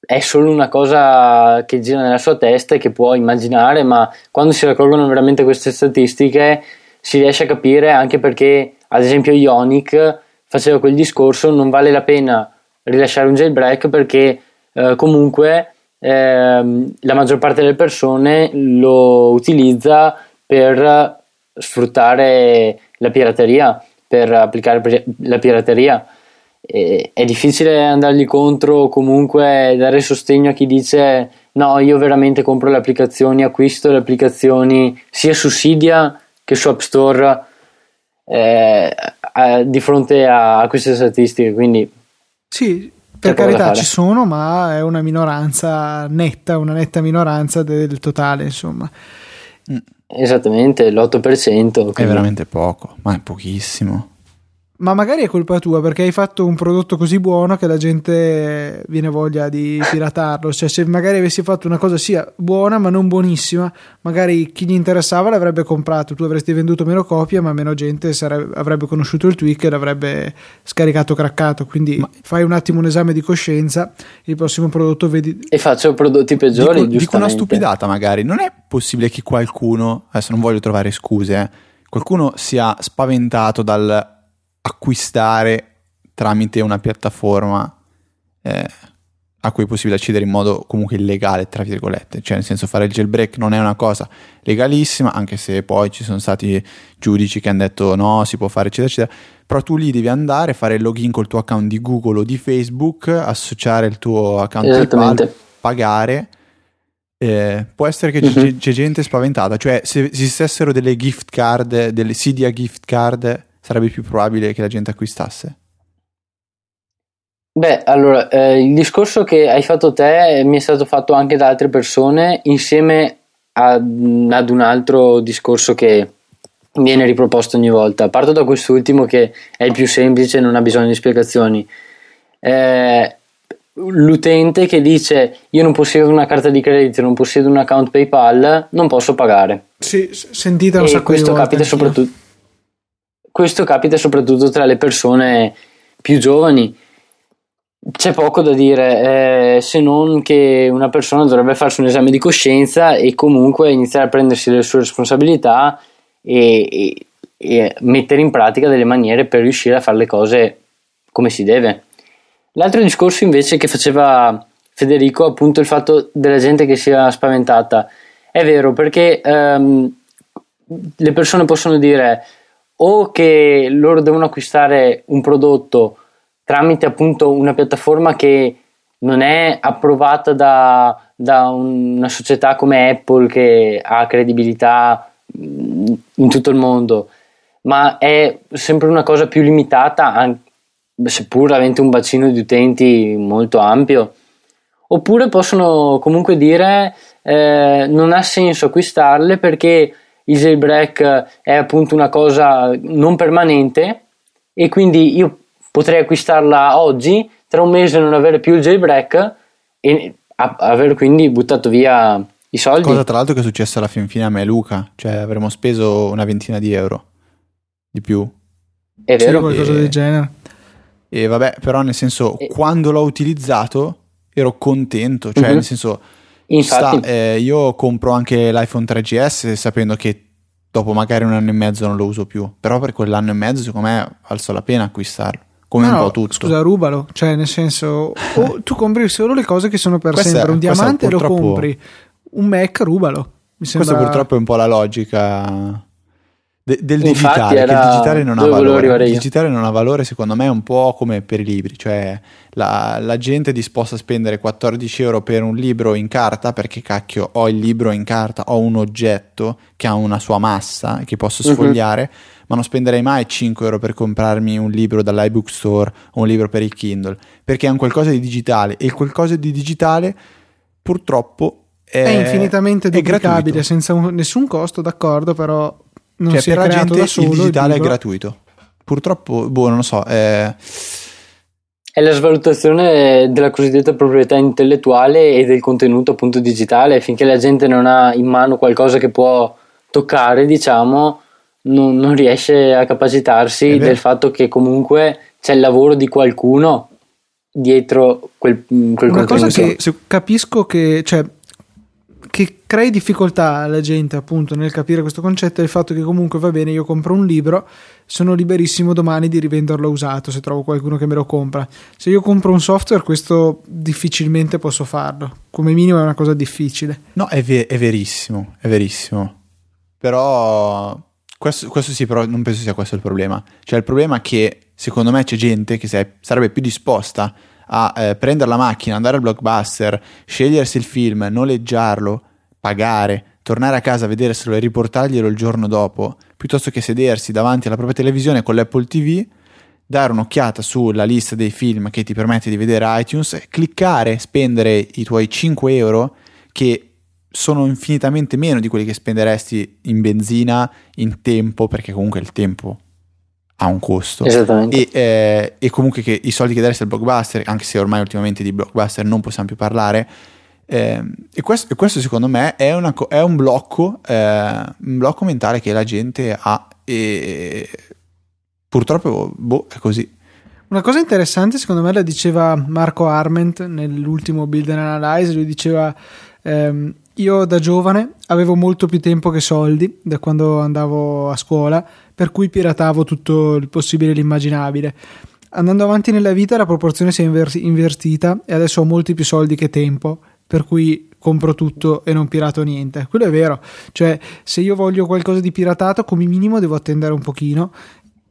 Speaker 2: è solo una cosa che gira nella sua testa e che può immaginare, ma quando si raccolgono veramente queste statistiche si riesce a capire anche perché, ad esempio, Ionic faceva quel discorso: non vale la pena rilasciare un jailbreak perché eh, comunque eh, la maggior parte delle persone lo utilizza per sfruttare la pirateria, per applicare la pirateria eh, è difficile andargli contro o comunque dare sostegno a chi dice no, io veramente compro le applicazioni, acquisto le applicazioni sia su Cydia che su App Store eh, eh, di fronte a, a, queste statistiche. Quindi
Speaker 1: sì, per carità ci sono, ma è una minoranza netta, una netta minoranza del totale, insomma.
Speaker 2: Mm. Esattamente, l'8%. Quindi.
Speaker 3: È veramente poco, ma è pochissimo.
Speaker 1: Ma magari è colpa tua perché hai fatto un prodotto così buono che la gente viene voglia di piratarlo. Cioè, se magari avessi fatto una cosa sia buona ma non buonissima, magari chi gli interessava l'avrebbe comprato. Tu avresti venduto meno copie, ma meno gente sarebbe, avrebbe conosciuto il tweak e l'avrebbe scaricato craccato. Quindi ma... fai un attimo un esame di coscienza. Il prossimo prodotto vedi.
Speaker 2: E faccio prodotti peggiori.
Speaker 3: Dico, dico una stupidata, magari. Non è possibile che qualcuno, adesso non voglio trovare scuse, eh, qualcuno sia spaventato dal acquistare tramite una piattaforma eh, a cui è possibile accedere in modo comunque illegale, tra virgolette, cioè nel senso fare il jailbreak non è una cosa legalissima, anche se poi ci sono stati giudici che hanno detto no, si può fare eccetera eccetera, però tu lì devi andare, fare il login col tuo account di Google o di Facebook, associare il tuo account PayPal, pagare. Eh, può essere che mm-hmm. c'è, c'è, gente spaventata, cioè se esistessero delle gift card, delle Cydia gift card sarebbe più probabile che la gente acquistasse?
Speaker 2: Beh, allora, eh, il discorso che hai fatto te mi è stato fatto anche da altre persone insieme a, ad un altro discorso che viene riproposto ogni volta. Parto da quest'ultimo che è il più semplice e non ha bisogno di spiegazioni. Eh, l'utente che dice io non possiedo una carta di credito, non possiedo un account PayPal, non posso pagare.
Speaker 1: Sì, sentite un
Speaker 2: e
Speaker 1: sacco
Speaker 2: questo capita soprattutto questo capita soprattutto tra le persone più giovani. C'è poco da dire, eh, se non che una persona dovrebbe farsi un esame di coscienza e comunque iniziare a prendersi le sue responsabilità e, e, e mettere in pratica delle maniere per riuscire a fare le cose come si deve. L'altro discorso invece che faceva Federico, appunto il fatto della gente che sia spaventata, è vero perché ehm, le persone possono dire o che loro devono acquistare un prodotto tramite appunto una piattaforma che non è approvata da, da una società come Apple che ha credibilità in tutto il mondo, ma è sempre una cosa più limitata, seppur avente un bacino di utenti molto ampio. Oppure possono comunque dire eh, non ha senso acquistarle perché il jailbreak è appunto una cosa non permanente e quindi io potrei acquistarla oggi, tra un mese non avere più il jailbreak e aver quindi buttato via i soldi.
Speaker 3: Cosa tra l'altro che è successa alla fin fine a me e Luca, cioè avremmo speso una ventina di euro di più.
Speaker 2: È vero. Sì,
Speaker 1: qualcosa e... del genere.
Speaker 3: E vabbè, però nel senso, e... quando l'ho utilizzato ero contento, cioè mm-hmm. nel senso Infatti, sta, eh, io compro anche l'iPhone 3GS sapendo che dopo magari un anno e mezzo non lo uso più, però per quell'anno e mezzo secondo me valso la pena acquistarlo. Come no, un po' tutto.
Speaker 1: Scusa, rubalo, cioè nel senso, tu compri solo le cose che sono per questa sempre. Un diamante lo compri, un Mac rubalo.
Speaker 3: Mi sembra... Questa purtroppo è un po' la logica De, del digitale, che il digitale non ha valore. Il digitale non ha valore, secondo me, un po' come per i libri, cioè la, la, gente è disposta a spendere 14 euro per un libro in carta perché cacchio ho il libro in carta, ho un oggetto che ha una sua massa che posso mhm. sfogliare, uh-huh. ma non spenderei mai 5 euro per comprarmi un libro dall'iBook Store o un libro per il Kindle perché è un qualcosa di digitale e il qualcosa di digitale purtroppo è,
Speaker 1: è infinitamente duplicabile senza un, nessun costo, d'accordo, però non
Speaker 3: cioè, per la gente il digitale il è gratuito. Purtroppo, boh, non lo so. È...
Speaker 2: è la svalutazione della cosiddetta proprietà intellettuale e del contenuto appunto digitale. Finché la gente non ha in mano qualcosa che può toccare, diciamo, non, non riesce a capacitarsi del fatto che comunque c'è il lavoro di qualcuno dietro quel, quel
Speaker 1: Una cosa
Speaker 2: contenuto.
Speaker 1: che capisco che, cioè, che crei difficoltà alla gente appunto nel capire questo concetto è il fatto che comunque va bene, io compro un libro, sono liberissimo domani di rivenderlo usato se trovo qualcuno che me lo compra. Se io compro un software questo difficilmente posso farlo, come minimo è una cosa difficile.
Speaker 3: No, è, ve- è verissimo, è verissimo. Però questo, questo sì, però non penso sia questo il problema. Cioè il problema è che secondo me c'è gente che sarebbe più disposta a eh, prendere la macchina, andare al blockbuster, scegliersi il film, noleggiarlo, pagare, tornare a casa, vederselo e riportarglielo il giorno dopo, piuttosto che sedersi davanti alla propria televisione con l'Apple TV, dare un'occhiata sulla lista dei film che ti permette di vedere iTunes, cliccare, spendere i tuoi 5 euro che sono infinitamente meno di quelli che spenderesti in benzina, in tempo, perché comunque il tempo ha un costo.
Speaker 2: Esattamente.
Speaker 3: E, eh, e comunque che i soldi che daresti al blockbuster, anche se ormai ultimamente di blockbuster non possiamo più parlare, eh, e, questo, e questo secondo me è, una è un, blocco, eh, un blocco mentale che la gente ha e purtroppo boh, è così.
Speaker 1: Una cosa interessante secondo me la diceva Marco Arment nell'ultimo Build and Analyze, lui diceva ehm, io da giovane avevo molto più tempo che soldi da quando andavo a scuola, per cui piratavo tutto il possibile e l'immaginabile. Andando avanti nella vita la proporzione si è inver- invertita e adesso ho molti più soldi che tempo, per cui compro tutto e non pirato niente. Quello è vero, cioè se io voglio qualcosa di piratato come minimo devo attendere un pochino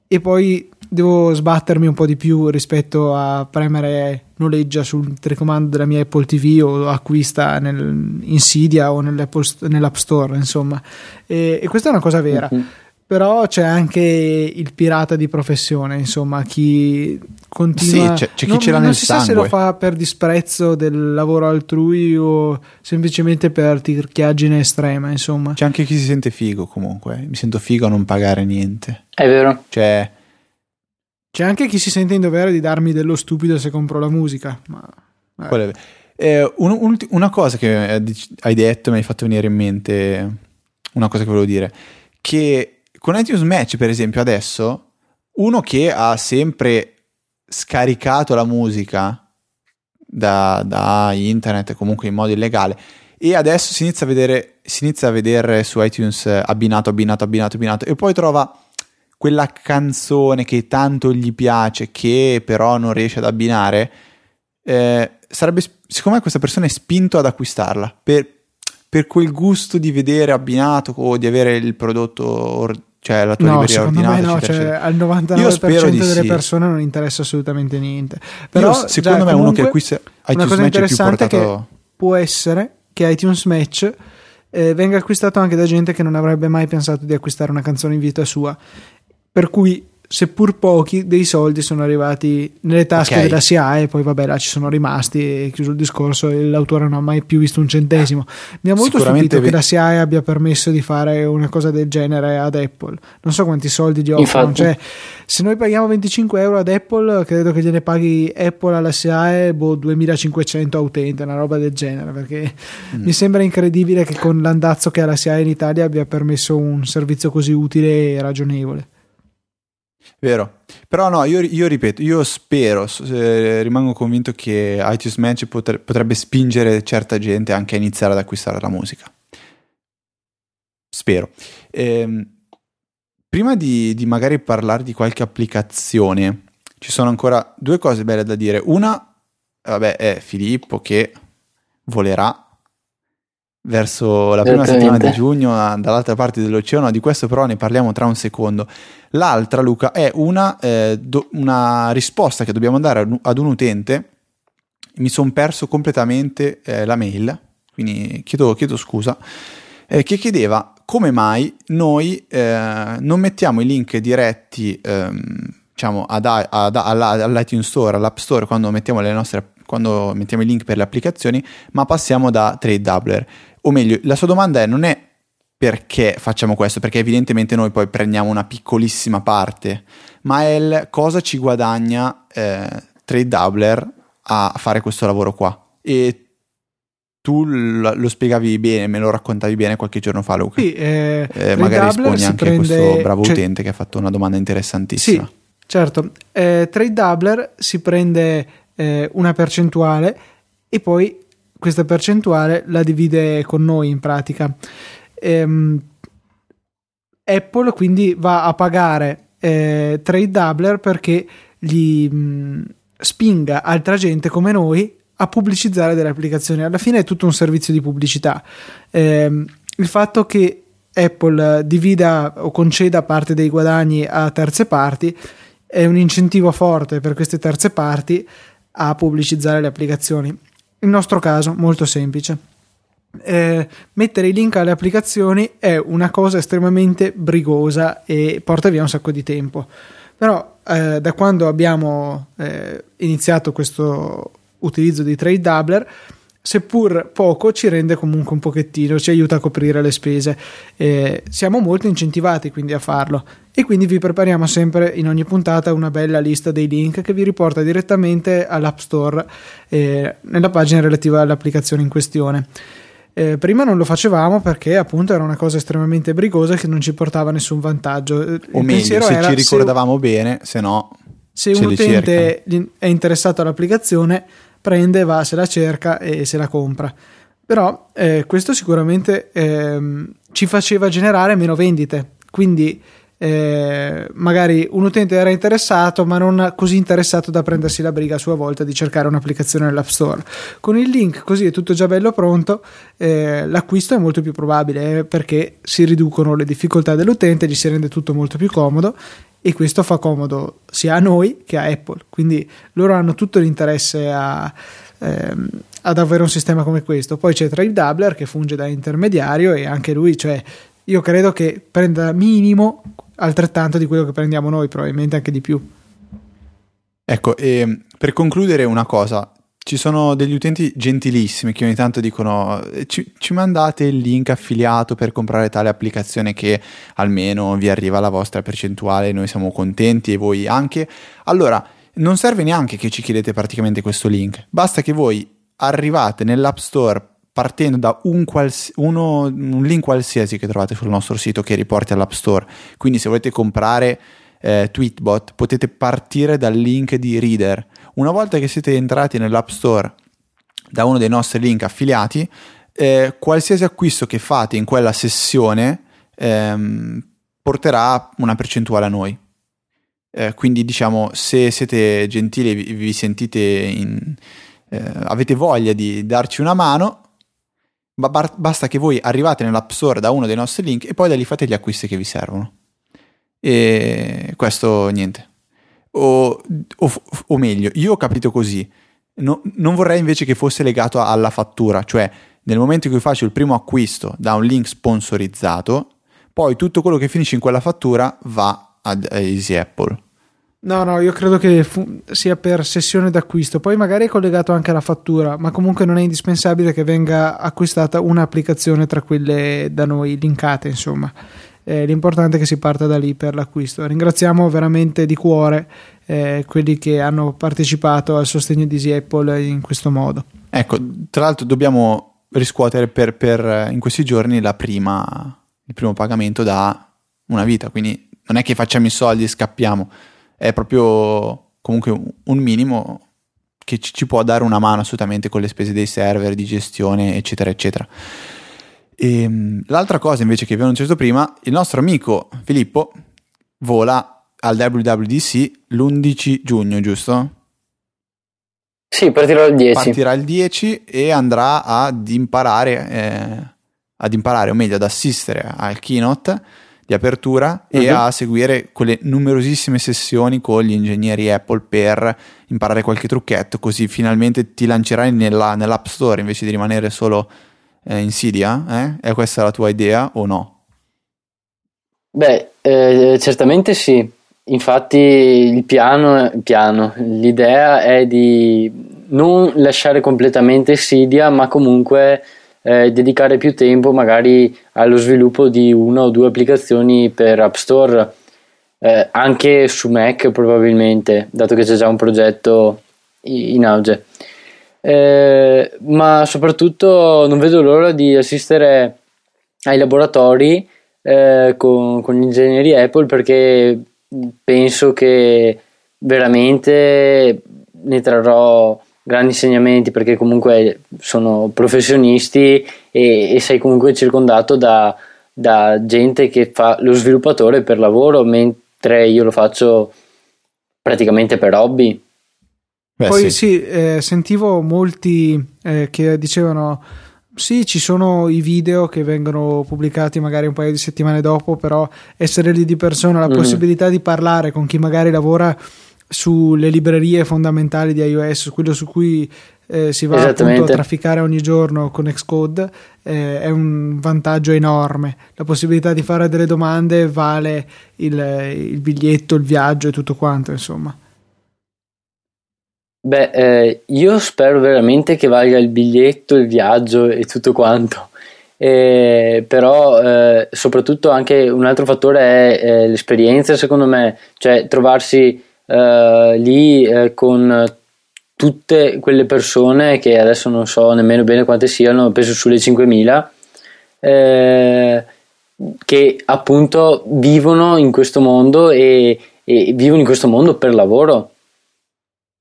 Speaker 1: e poi devo sbattermi un po' di più rispetto a premere noleggia sul telecomando della mia Apple TV o acquista nel, in Cydia o nell'App Store, insomma. E, e, questa è una cosa vera. Uh-huh. Però c'è anche il pirata di professione, insomma, chi continua...
Speaker 3: Sì, c'è, c'è chi
Speaker 1: non,
Speaker 3: ce l'ha
Speaker 1: non
Speaker 3: nel
Speaker 1: si
Speaker 3: sangue.
Speaker 1: sa se lo fa per disprezzo del lavoro altrui o semplicemente per tirchiaggine estrema, insomma.
Speaker 3: C'è anche chi si sente figo comunque. Mi sento figo a non pagare niente.
Speaker 2: È vero.
Speaker 3: Cioè,
Speaker 1: c'è anche chi si sente in dovere di darmi dello stupido se compro la musica. Ma...
Speaker 3: Eh. Eh, un, un, una cosa che hai detto mi hai fatto venire in mente una cosa che volevo dire. Che con iTunes Match, per esempio, adesso uno che ha sempre scaricato la musica da, da internet, comunque in modo illegale, e adesso si inizia a vedere, si inizia a vedere su iTunes abbinato, abbinato, abbinato, abbinato, e poi trova quella canzone che tanto gli piace, che però non riesce ad abbinare, eh, sarebbe, secondo me questa persona è spinto ad acquistarla per, per, quel gusto di vedere abbinato o di avere il prodotto, cioè la tua
Speaker 1: no,
Speaker 3: libreria ordinata.
Speaker 1: No,
Speaker 3: eccetera,
Speaker 1: cioè,
Speaker 3: eccetera.
Speaker 1: al 99% delle
Speaker 3: sì.
Speaker 1: persone non interessa assolutamente niente. Però,
Speaker 3: Io, secondo
Speaker 1: già,
Speaker 3: me uno che acquista iTunes Match è più portato...
Speaker 1: che può essere che iTunes Match eh, venga acquistato anche da gente che non avrebbe mai pensato di acquistare una canzone in vita sua. Per cui seppur pochi dei soldi sono arrivati nelle tasche
Speaker 3: Okay.
Speaker 1: della SIAE e poi vabbè là ci sono rimasti e chiuso il discorso e l'autore non ha mai più visto un centesimo mi ha molto stupito che
Speaker 3: ve-
Speaker 1: la SIAE abbia permesso di fare una cosa del genere ad Apple non so quanti soldi gli offrono cioè se noi paghiamo 25 euro ad Apple credo che gliene paghi Apple alla SIAE boh, 2500 a utente una roba del genere perché
Speaker 3: Mm.
Speaker 1: mi sembra incredibile che con l'andazzo che ha la SIAE in Italia abbia permesso un servizio così utile e ragionevole
Speaker 3: Vero, però no, io, io ripeto, io spero, eh, rimango convinto che iTunes Match potre- potrebbe spingere certa gente anche a iniziare ad acquistare la musica. Spero. Ehm, prima di, di magari parlare di qualche applicazione, ci sono ancora due cose belle da dire. Una, vabbè, è Filippo che volerà verso la prima settimana di giugno dall'altra parte dell'oceano, di questo però ne parliamo tra un secondo. L'altra, Luca, è una, eh, do- una risposta che dobbiamo dare ad un- ad utente. Mi sono perso completamente eh, la mail, quindi chiedo, chiedo scusa, eh, che chiedeva come mai noi eh, non mettiamo i link diretti ehm, diciamo, ad, ad- alla- all'iTunes Store, all'App Store, quando mettiamo, le nostre, quando mettiamo i link per le applicazioni, ma passiamo da Trade Doubler. O meglio, la sua domanda è non è perché facciamo questo, perché evidentemente noi poi prendiamo una piccolissima parte, ma è il cosa ci guadagna eh, Trade Doubler a fare questo lavoro qua. E tu lo spiegavi bene, me lo raccontavi bene qualche giorno fa, Luca.
Speaker 1: Sì, eh,
Speaker 3: Eh, magari rispondi anche
Speaker 1: prende-
Speaker 3: a questo bravo
Speaker 1: cioè-
Speaker 3: utente che ha fatto una domanda interessantissima.
Speaker 1: Sì, certo. Eh, Trade Doubler si prende eh, una percentuale e poi questa percentuale la divide con noi in pratica. Ehm, Apple quindi va a pagare eh, Trade Doubler perché gli mh, spinga altra gente come noi a pubblicizzare delle applicazioni. Alla fine è tutto un servizio di pubblicità. Eh, il fatto che Apple divida o conceda parte dei guadagni a terze parti è un incentivo forte per queste terze parti a pubblicizzare le applicazioni. Il nostro caso molto semplice. Eh, mettere i link alle applicazioni è una cosa estremamente brigosa e porta via un sacco di tempo. Però eh, da quando abbiamo eh, iniziato questo utilizzo di Trade Doubler, seppur poco, ci rende comunque un pochettino, ci aiuta a coprire le spese. Eh, siamo molto incentivati quindi a farlo e quindi vi prepariamo sempre in ogni puntata una bella lista dei link che vi riporta direttamente all'App Store eh, nella pagina relativa all'applicazione in questione. Eh, prima non lo facevamo perché appunto era una cosa estremamente brigosa che non ci portava nessun vantaggio.
Speaker 3: Il o meglio, se ci ricordavamo se, bene, se no.
Speaker 1: Se un utente è interessato all'applicazione, prende, va, se la cerca e se la compra. Però eh, questo sicuramente eh, ci faceva generare meno vendite. Quindi eh, magari un utente era interessato ma non così interessato da prendersi la briga a sua volta di cercare un'applicazione nell'App Store con il link così è tutto già bello pronto eh, l'acquisto è molto più probabile eh, perché si riducono le difficoltà dell'utente gli si rende tutto molto più comodo e questo fa comodo sia a noi che a Apple quindi loro hanno tutto l'interesse a ehm, ad avere un sistema come questo. Poi c'è Trade Doubler che funge da intermediario e anche lui, cioè, io credo che prenda minimo altrettanto di quello che prendiamo noi, probabilmente anche di più.
Speaker 3: Ecco, e per concludere una cosa, ci sono degli utenti gentilissimi che ogni tanto dicono ci, ci, mandate il link affiliato per comprare tale applicazione che almeno vi arriva la vostra percentuale, noi siamo contenti e voi anche. Allora, non serve neanche che ci chiedete praticamente questo link, basta che voi arrivate nell'App Store partendo da un, quals- uno, un, link qualsiasi che trovate sul nostro sito che riporti all'App Store. Quindi se volete comprare eh, Tweetbot potete partire dal link di Reader. Una volta che siete entrati nell'App Store da uno dei nostri link affiliati, eh, qualsiasi acquisto che fate in quella sessione ehm, porterà una percentuale a noi. Eh, quindi diciamo se siete gentili e vi, sentite in, eh, avete voglia di darci una mano Ba- basta che voi arrivate nell'App Store da uno dei nostri link e poi da lì fate gli acquisti che vi servono. E questo niente. O, o, o meglio, io ho capito così. No, non vorrei invece che fosse legato alla fattura, cioè nel momento in cui faccio il primo acquisto da un link sponsorizzato, poi tutto quello che finisce in quella fattura va ad Easy Apple.
Speaker 1: No, no, io credo che fu- sia per sessione d'acquisto, poi magari è collegato anche alla fattura, ma comunque non è indispensabile che venga acquistata un'applicazione tra quelle da noi linkate, insomma. Eh, l'importante è che si parta da lì per l'acquisto. Ringraziamo veramente di cuore eh, quelli che hanno partecipato al sostegno di Easy Apple in questo modo.
Speaker 3: Ecco, tra l'altro dobbiamo riscuotere per, per in questi giorni prima, il primo pagamento da una vita, quindi non è che facciamo i soldi e scappiamo è proprio comunque un minimo che ci può dare una mano assolutamente con le spese dei server, di gestione, eccetera, eccetera. E, ehm, l'altra cosa invece che vi ho annunciato prima, il nostro amico Filippo vola al WWDC l'11 giugno, giusto?
Speaker 2: Sì, partirà il 10.
Speaker 3: Partirà il 10 e andrà ad imparare, eh, ad imparare, o meglio ad assistere al keynote di apertura uh-huh. e mhm. a seguire quelle numerosissime sessioni con gli ingegneri Apple per imparare qualche trucchetto, così finalmente ti lancerai nella, nell'App Store invece di rimanere solo eh, in Cydia. Eh? È questa la tua idea o no?
Speaker 2: Beh, eh, certamente sì. Infatti il piano, piano, l'idea è di non lasciare completamente Cydia, ma comunque eh, dedicare più tempo magari allo sviluppo di una o due applicazioni per App Store, eh, anche su Mac probabilmente, dato che c'è già un progetto in auge. Eh, ma soprattutto non vedo l'ora di assistere ai laboratori eh, con, con gli ingegneri Apple perché penso che veramente ne trarrò grandi insegnamenti perché comunque sono professionisti e, e sei comunque circondato da, da, gente che fa lo sviluppatore per lavoro mentre io lo faccio praticamente per hobby.
Speaker 1: Beh, Poi sì, sì eh, sentivo molti eh, che dicevano sì, ci sono i video che vengono pubblicati magari un paio di settimane dopo, però essere lì di persona, la mm. possibilità di parlare con chi magari lavora sulle librerie fondamentali di iOS, quello su cui eh, si va appunto a trafficare ogni giorno con Xcode, eh, è un vantaggio enorme. La possibilità di fare delle domande vale il, il biglietto, il viaggio e tutto quanto, insomma.
Speaker 2: Beh, eh, io spero veramente che valga il biglietto, il viaggio e tutto quanto. Eh, però eh, soprattutto anche un altro fattore è eh, l'esperienza secondo me cioè trovarsi eh, lì eh, con tutte quelle persone che adesso non so nemmeno bene quante siano, penso sulle 5.000, eh, che appunto vivono in questo mondo e, e, vivono in questo mondo per lavoro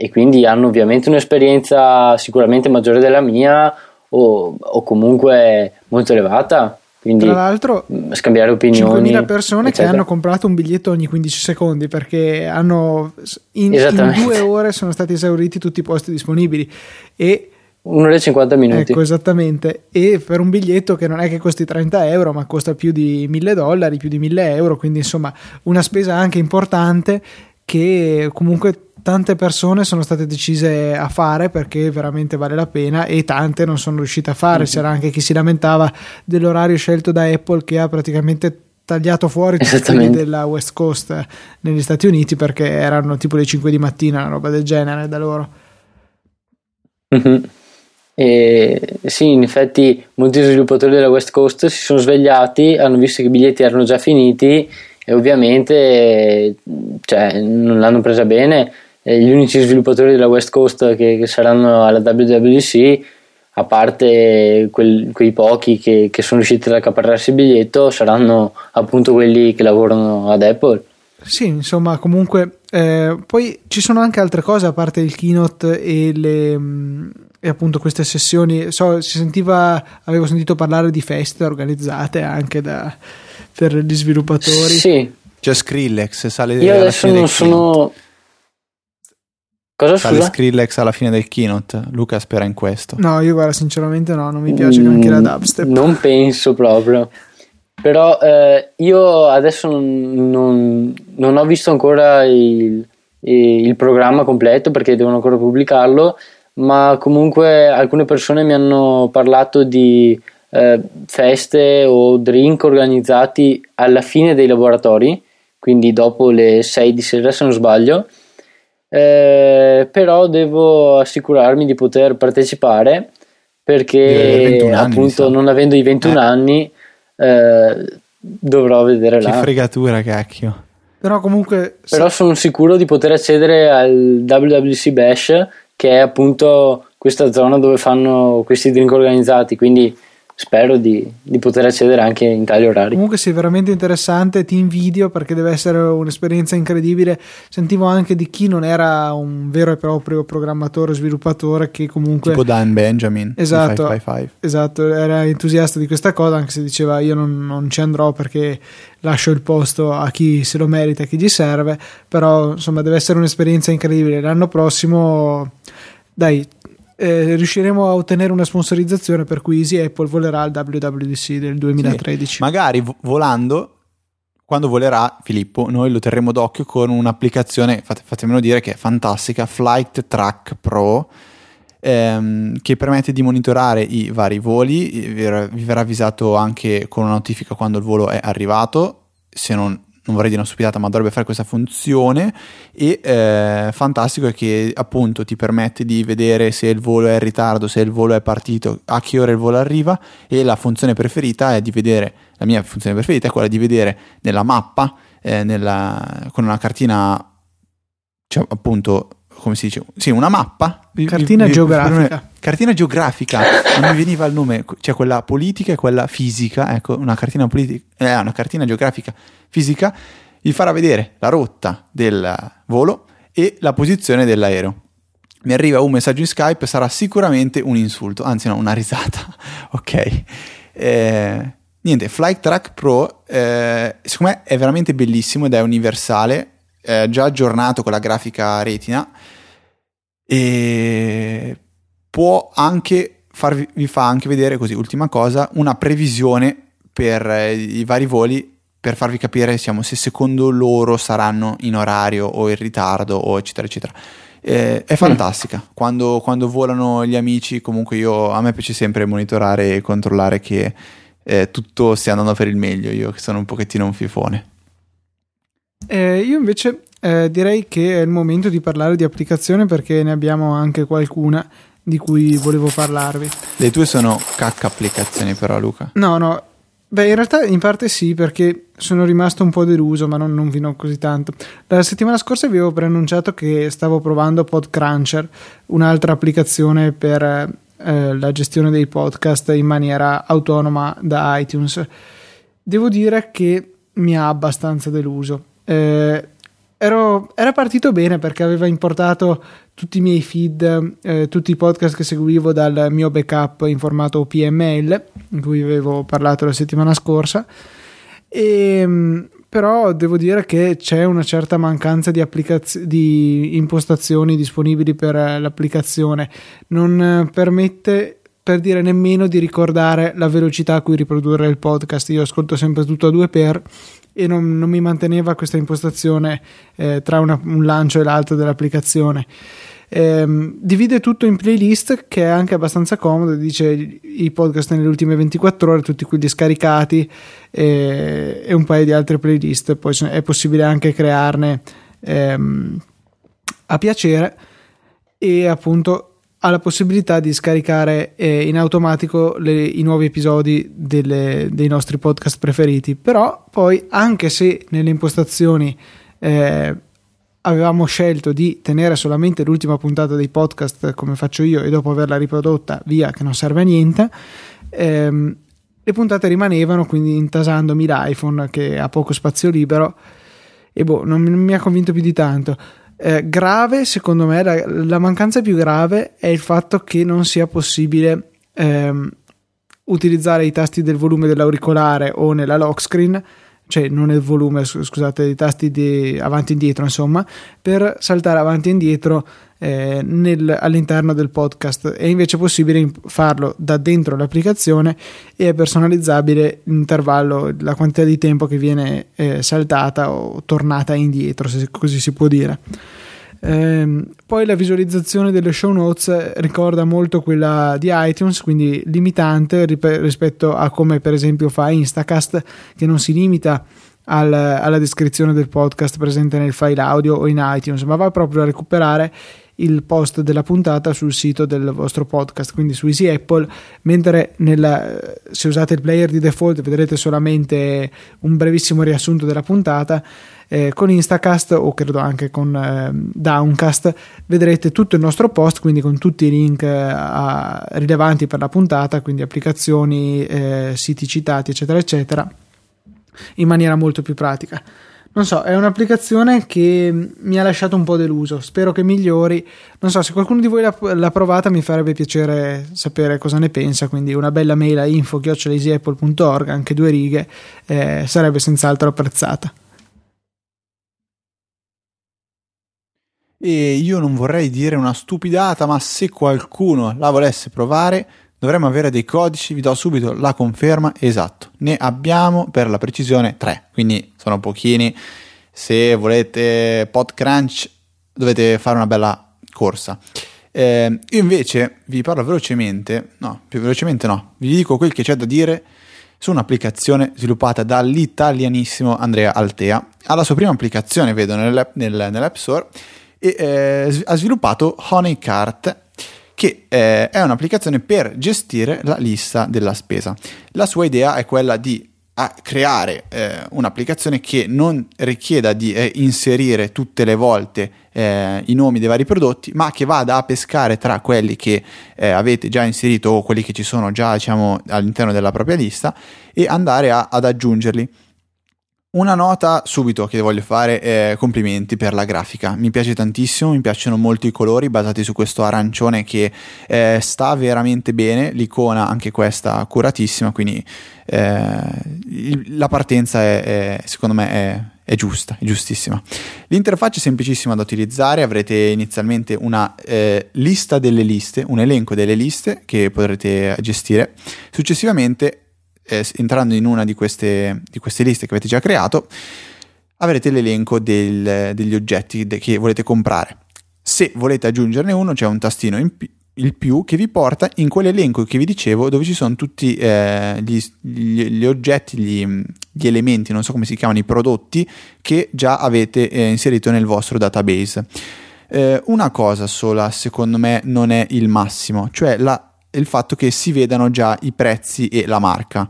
Speaker 2: e quindi hanno ovviamente un'esperienza sicuramente maggiore della mia o, o comunque molto elevata quindi
Speaker 1: Tra l'altro,
Speaker 2: mm, scambiare opinioni.
Speaker 1: 5.000 persone eccetera. che hanno comprato un biglietto ogni 15 secondi perché hanno in, in, due ore sono stati esauriti tutti i posti disponibili. E
Speaker 2: Un'ora e 50 minuti.
Speaker 1: Ecco, esattamente. E per un biglietto che non è che costi 30 euro, ma costa più di 1000 dollari, più di 1000 euro, quindi insomma una spesa anche importante che comunque tante persone sono state decise a fare perché veramente vale la pena e tante non sono riuscite a fare. C'era anche chi si lamentava dell'orario scelto da Apple che ha praticamente tagliato fuori tutti della West Coast negli Stati Uniti perché erano tipo le 5 di mattina, una roba del genere da loro.
Speaker 2: Mm-hmm. E, sì, in effetti molti sviluppatori della West Coast si sono svegliati, hanno visto che i biglietti erano già finiti e ovviamente cioè, non l'hanno presa bene gli unici sviluppatori della West Coast che, che saranno alla WWDC, a parte quel, quei pochi che, che, sono riusciti ad accaparrarsi il biglietto, saranno appunto quelli che lavorano ad Apple.
Speaker 1: Sì, insomma, comunque, eh, poi ci sono anche altre cose a parte il keynote e le. Mm, e appunto queste sessioni, so, si sentiva, avevo sentito parlare di feste organizzate anche da, per gli sviluppatori.
Speaker 2: Sì.
Speaker 3: C'è Skrillex, sale
Speaker 2: Io adesso non sono,
Speaker 3: Cosa Sale scusa? Skrillex alla fine del keynote. Luca spera in questo.
Speaker 1: No, io guarda, sinceramente no, non mi piace mm, neanche la dubstep.
Speaker 2: Non penso proprio. Però eh, io adesso non, non, non, ho visto ancora il, il, programma completo perché devono ancora pubblicarlo, ma comunque alcune persone mi hanno parlato di eh, feste o drink organizzati alla fine dei laboratori, quindi dopo le 6 di sera se non sbaglio eh, però devo assicurarmi di poter partecipare perché appunto non avendo i 21 eh. anni eh, dovrò vedere
Speaker 3: che
Speaker 2: là.
Speaker 3: Che fregatura, cacchio.
Speaker 1: Però comunque...
Speaker 2: Però sono sicuro di poter accedere al WWC Bash che è appunto questa zona dove fanno questi drink organizzati, quindi spero di, di, poter accedere anche in tali orari.
Speaker 1: Comunque sei veramente interessante, ti invidio perché deve essere un'esperienza incredibile. Sentivo anche di chi non era un vero e proprio programmatore, sviluppatore che comunque...
Speaker 3: Tipo Dan Benjamin.
Speaker 1: Esatto, 555. esatto, era entusiasta di questa cosa anche se diceva io non, non ci andrò perché lascio il posto a chi se lo merita, a chi gli serve, però insomma deve essere un'esperienza incredibile. L'anno prossimo... Dai, eh, riusciremo a ottenere una sponsorizzazione per cui Easy Apple volerà al WWDC del 2013.
Speaker 3: Sì, magari volando, quando volerà Filippo, noi lo terremo d'occhio con un'applicazione, fate, fatemelo dire, che è fantastica, Flight Track Pro. Ehm, che permette di monitorare i vari voli, vi verrà avvisato anche con una notifica quando il volo è arrivato, se non non vorrei dire una stupidata, ma dovrebbe fare questa funzione. E eh, fantastico è che appunto ti permette di vedere se il volo è in ritardo, se il volo è partito, a che ora il volo arriva. E la funzione preferita è di vedere, la mia funzione preferita è quella di vedere nella mappa, eh, nella, con una cartina, cioè appunto come si dice? Sì, una mappa.
Speaker 1: Cartina vi, geografica.
Speaker 3: cartina geografica, non mi veniva il nome, cioè quella politica e quella fisica, ecco, una cartina politica, eh, una cartina geografica fisica, vi farà vedere la rotta del volo e la posizione dell'aereo. mi arriva un messaggio in Skype, sarà sicuramente un insulto, anzi no, una risata, ok? Eh, niente, Flight Track Pro, eh, secondo me è veramente bellissimo ed è universale, è già aggiornato con la grafica retina e può anche farvi, vi fa anche vedere così, ultima cosa, una previsione per eh, i vari voli per farvi capire diciamo, se secondo loro saranno in orario o in ritardo o eccetera eccetera. Eh, è fantastica. Mm. Quando, quando, volano gli amici, comunque io, a me piace sempre monitorare e controllare che eh, tutto stia andando per il meglio, io che sono un pochettino un fifone.
Speaker 1: Eh, io invece eh, direi che è il momento di parlare di applicazione perché ne abbiamo anche qualcuna di cui volevo parlarvi.
Speaker 3: Le tue sono cacca applicazioni però Luca.
Speaker 1: No, no, Beh, in realtà in parte sì, perché sono rimasto un po' deluso, ma non, non fino così tanto. La settimana scorsa vi avevo preannunciato che stavo provando PodCruncher, un'altra applicazione per eh, la gestione dei podcast in maniera autonoma da iTunes. Devo dire che mi ha abbastanza deluso. Eh, ero, era partito bene perché aveva importato tutti i miei feed, eh, tutti i podcast che seguivo dal mio backup in formato PML, in cui avevo parlato la settimana scorsa. E, ehm, però devo dire che c'è una certa mancanza di, applicaz- di impostazioni disponibili per l'applicazione. Non permette per dire nemmeno di ricordare la velocità a cui riprodurre il podcast. Io ascolto sempre tutto a due per e non, non mi manteneva questa impostazione eh, tra una, un lancio e l'altro dell'applicazione. Eh, divide tutto in playlist che è anche abbastanza comodo, dice i podcast nelle ultime 24 ore, tutti quelli scaricati e, e un paio di altre playlist, poi è possibile anche crearne ehm, a piacere e appunto ha la possibilità di scaricare eh, in automatico le, i nuovi episodi delle, dei nostri podcast preferiti. Però poi, anche se nelle impostazioni eh, avevamo scelto di tenere solamente l'ultima puntata dei podcast come faccio io e dopo averla riprodotta via che non serve a niente, ehm, le puntate rimanevano quindi intasandomi l'iPhone che ha poco spazio libero e boh, non mi ha convinto più di tanto. Eh, grave, secondo me, la, la, mancanza più grave è il fatto che non sia possibile ehm, utilizzare i tasti del volume dell'auricolare o nella lock screen, cioè non nel volume, scusate, i tasti di avanti e indietro, insomma, per saltare avanti e indietro eh, nel, all'interno del podcast. È invece possibile farlo da dentro l'applicazione e è personalizzabile l'intervallo, la quantità di tempo che viene eh, saltata o tornata indietro, se così si può dire. Eh, poi la visualizzazione delle show notes ricorda molto quella di iTunes, quindi limitante rispetto a come per esempio fa Instacast, che non si limita al, alla descrizione del podcast presente nel file audio o in iTunes, ma va proprio a recuperare il post della puntata sul sito del vostro podcast, quindi su Easy Apple, mentre nella, se usate il player di default vedrete solamente un brevissimo riassunto della puntata, eh, con Instacast o credo anche con eh, Downcast vedrete tutto il nostro post, quindi con tutti i link eh, rilevanti per la puntata, quindi applicazioni, eh, siti citati, eccetera, eccetera, in maniera molto più pratica non so, è un'applicazione che mi ha lasciato un po' deluso. Spero che migliori. Non so, se qualcuno di voi l'ha, l'ha provata mi farebbe piacere sapere cosa ne pensa. Quindi una bella mail a info.easyapple.org, anche due righe, eh, sarebbe senz'altro apprezzata.
Speaker 3: E io non vorrei dire una stupidata, ma se qualcuno la volesse provare, dovremmo avere dei codici, vi do subito la conferma, esatto, ne abbiamo per la precisione 3, quindi sono pochini, se volete PodCrunch dovete fare una bella corsa. Eh, io invece vi parlo velocemente, no, più velocemente no, vi dico quel che c'è da dire su un'applicazione sviluppata dall'italianissimo Andrea Altea. Ha la sua prima applicazione, vedo, nell'app, nel, nell'app Store e eh, ha sviluppato Honeycart che eh, è un'applicazione per gestire la lista della spesa. La sua idea è quella di creare eh, un'applicazione che non richieda di eh, inserire tutte le volte eh, i nomi dei vari prodotti, ma che vada a pescare tra quelli che eh, avete già inserito o quelli che ci sono già diciamo, all'interno della propria lista e andare a, ad aggiungerli. Una nota subito che voglio fare è complimenti per la grafica, mi piace tantissimo, mi piacciono molto i colori basati su questo arancione che eh, sta veramente bene, l'icona anche questa curatissima, quindi eh, la partenza è, è, secondo me è, è, giusta, è giustissima. L'interfaccia è semplicissima da utilizzare, avrete inizialmente una eh, lista delle liste, un elenco delle liste che potrete gestire, successivamente eh, entrando in una di queste, di queste, liste che avete già creato, avrete l'elenco del, degli oggetti de- che volete comprare. Se volete aggiungerne uno, c'è un tastino in più il più che vi porta in quell'elenco che vi dicevo dove ci sono tutti eh, gli, gli, gli, oggetti, gli, gli, elementi, non so come si chiamano, i prodotti che già avete eh, inserito nel vostro database. Eh, una cosa sola secondo me non è il massimo, cioè la il fatto che si vedano già i prezzi e la marca.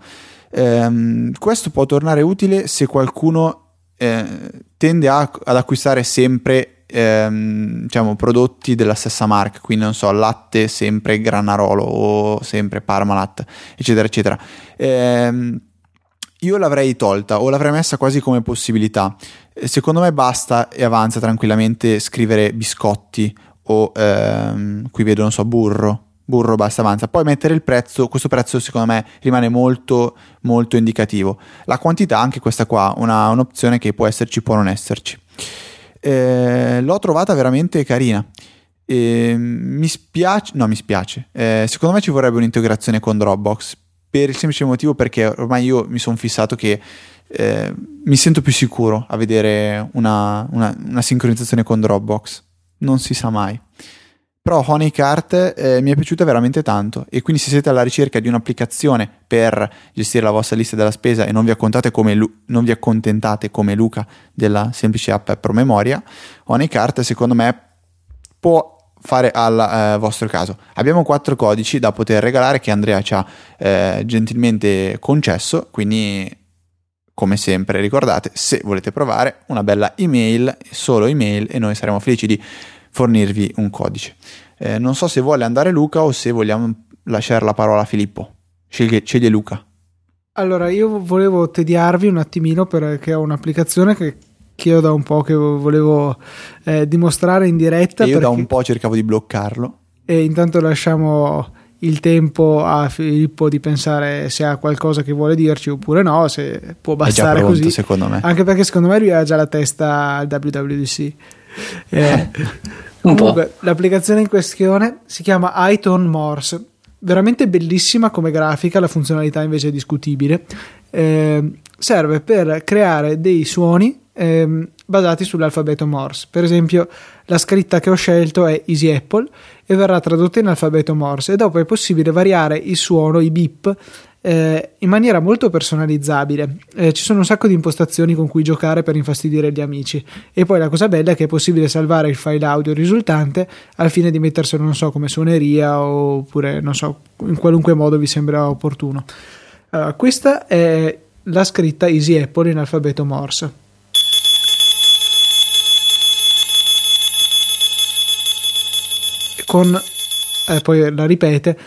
Speaker 3: Ehm, questo può tornare utile se qualcuno eh, tende a, ad acquistare sempre ehm, diciamo, prodotti della stessa marca, quindi non so, latte sempre Granarolo o sempre Parmalat, eccetera, eccetera. Ehm, io l'avrei tolta o l'avrei messa quasi come possibilità. Secondo me basta e avanza tranquillamente scrivere biscotti o ehm, qui vedo, non so, burro burro basta avanza. Poi mettere il prezzo, questo prezzo secondo me rimane molto molto indicativo. La quantità, anche questa qua, una, un'opzione che può esserci, può non esserci. Eh, l'ho trovata veramente carina. Eh, mi spiace, no mi spiace, eh, secondo me ci vorrebbe un'integrazione con Dropbox per il semplice motivo perché ormai io mi sono fissato che eh, mi sento più sicuro a vedere una, una, una sincronizzazione con Dropbox. Non si sa mai. Però Honeycart eh, mi è piaciuta veramente tanto e quindi se siete alla ricerca di un'applicazione per gestire la vostra lista della spesa e non vi, come Lu- non vi accontentate come Luca della semplice app promemoria, Honeycart secondo me può fare al eh, vostro caso. Abbiamo quattro codici da poter regalare che Andrea ci ha eh, gentilmente concesso, quindi come sempre ricordate, se volete provare una bella email, solo email e noi saremo felici di fornirvi un codice. Eh, non so se vuole andare Luca o se vogliamo lasciare la parola a Filippo. Sceglie, sceglie Luca.
Speaker 1: Allora, io volevo tediarvi un attimino perché ho un'applicazione che, che io da un po' che volevo eh, dimostrare in diretta.
Speaker 3: E io da un po' cercavo di bloccarlo.
Speaker 1: E intanto lasciamo il tempo a Filippo di pensare se ha qualcosa che vuole dirci oppure no, se può bastare
Speaker 3: pronto,
Speaker 1: così.
Speaker 3: Secondo me.
Speaker 1: Anche perché secondo me lui ha già la testa al WWDC. Eh, comunque, l'applicazione in questione si chiama iTone Morse. Veramente bellissima come grafica, la funzionalità invece è discutibile. Eh, serve per creare dei suoni eh, basati sull'alfabeto Morse. Per esempio, la scritta che ho scelto è Easy Apple e verrà tradotta in alfabeto Morse e dopo è possibile variare il suono, i beep eh, in maniera molto personalizzabile. Eh, ci sono un sacco di impostazioni con cui giocare per infastidire gli amici. E poi la cosa bella è che è possibile salvare il file audio risultante al fine di metterselo, non so, come suoneria oppure, non so, in qualunque modo vi sembra opportuno. Allora, questa è la scritta Easy Apple in alfabeto Morse. Con, eh, poi la ripete,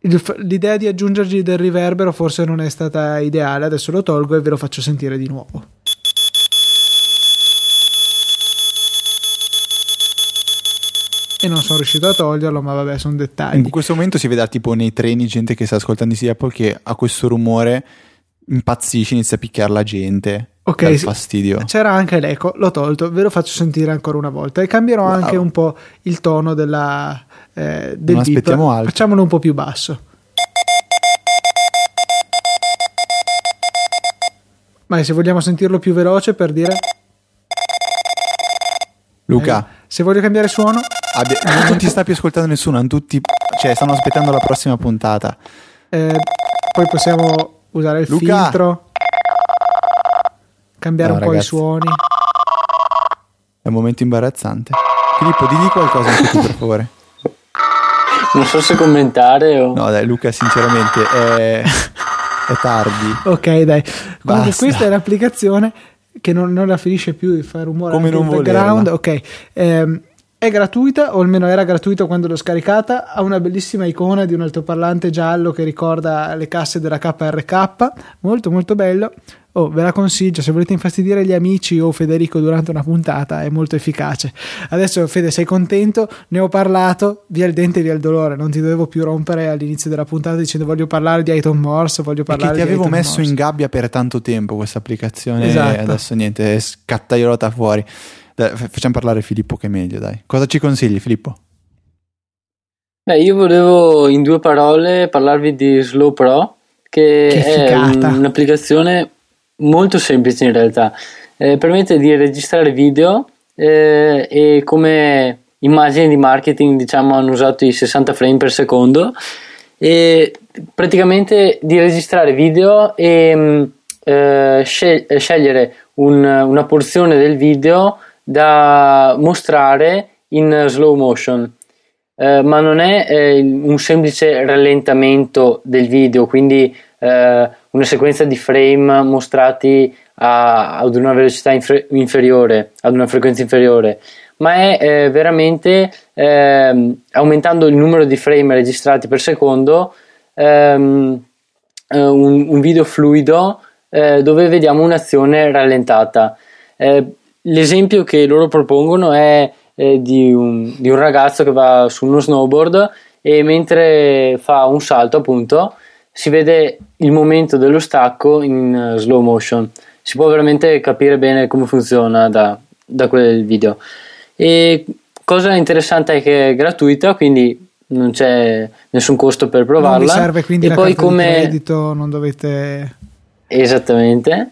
Speaker 1: l'idea di aggiungergli del riverbero forse non è stata ideale, adesso lo tolgo e ve lo faccio sentire di nuovo. E non sono riuscito a toglierlo, ma vabbè, sono dettagli.
Speaker 3: In questo momento si vede tipo nei treni gente che sta ascoltando di Apple che ha questo rumore impazzisce, inizia a picchiare la gente. Ok, fastidio.
Speaker 1: C'era anche l'eco, l'ho tolto, ve lo faccio sentire ancora una volta e cambierò wow. anche un po' il tono della, eh, del non aspettiamo altro. Facciamolo un po' più basso. Ma se vogliamo sentirlo più veloce per dire...
Speaker 3: Luca.
Speaker 1: Eh, se voglio cambiare suono...
Speaker 3: Abbia... non ti sta più ascoltando nessuno, hanno tutti... Cioè, stanno aspettando la prossima puntata.
Speaker 1: Eh, poi possiamo usare il Luca. filtro. Cambiare no, un ragazzi. po' i suoni.
Speaker 3: È un momento imbarazzante. Filippo, digli qualcosa anche tu, per favore.
Speaker 2: Non so se commentare o...
Speaker 3: No, dai, Luca, sinceramente è, è tardi.
Speaker 1: Ok, dai. Comunque, questa è l'applicazione che non, non, la finisce più di fare rumore
Speaker 3: come non
Speaker 1: background. Ok. Eh, è gratuita, o almeno era gratuita quando l'ho scaricata. Ha una bellissima icona di un altoparlante giallo che ricorda le casse della KRK. Molto, molto bello. Oh, ve la consiglio se volete infastidire gli amici o Federico durante una puntata, è molto efficace. Adesso, Fede, sei contento? Ne ho parlato, via il dente, via il dolore. Non ti dovevo più rompere all'inizio della puntata dicendo voglio parlare di Item Morse, voglio parlare
Speaker 3: di
Speaker 1: Che
Speaker 3: ti avevo
Speaker 1: Item
Speaker 3: messo
Speaker 1: Morse.
Speaker 3: in gabbia per tanto tempo questa applicazione
Speaker 1: Esatto.
Speaker 3: e adesso niente, è scattaiolata fuori. Dai, facciamo parlare Filippo che è meglio, dai. Cosa ci consigli, Filippo?
Speaker 2: Beh, io volevo in due parole parlarvi di Slow Pro, che,
Speaker 1: Che
Speaker 2: è un- un'applicazione molto semplice in realtà. Eh, permette di registrare video eh, e come immagini di marketing, diciamo, hanno usato i 60 frame per secondo e praticamente di registrare video e scel- eh, scegliere un- una porzione del video da mostrare in slow motion. Eh, ma non è eh, un semplice rallentamento del video, quindi eh, una sequenza di frame mostrati a- ad una velocità infer- inferiore, ad una frequenza inferiore, ma è eh, veramente ehm, aumentando il numero di frame registrati per secondo ehm, eh, un, un video fluido eh, dove vediamo un'azione rallentata. Eh, l'esempio che loro propongono è eh, di, un, di un ragazzo che va su uno snowboard e mentre fa un salto appunto si vede il momento dello stacco in eh, slow motion. Si può veramente capire bene come funziona da, da quel video. E cosa interessante è che è gratuita quindi non c'è nessun costo per
Speaker 1: Non vi
Speaker 2: provarla.
Speaker 1: serve quindi
Speaker 2: e poi come
Speaker 1: di credito, non dovete...
Speaker 2: Esattamente.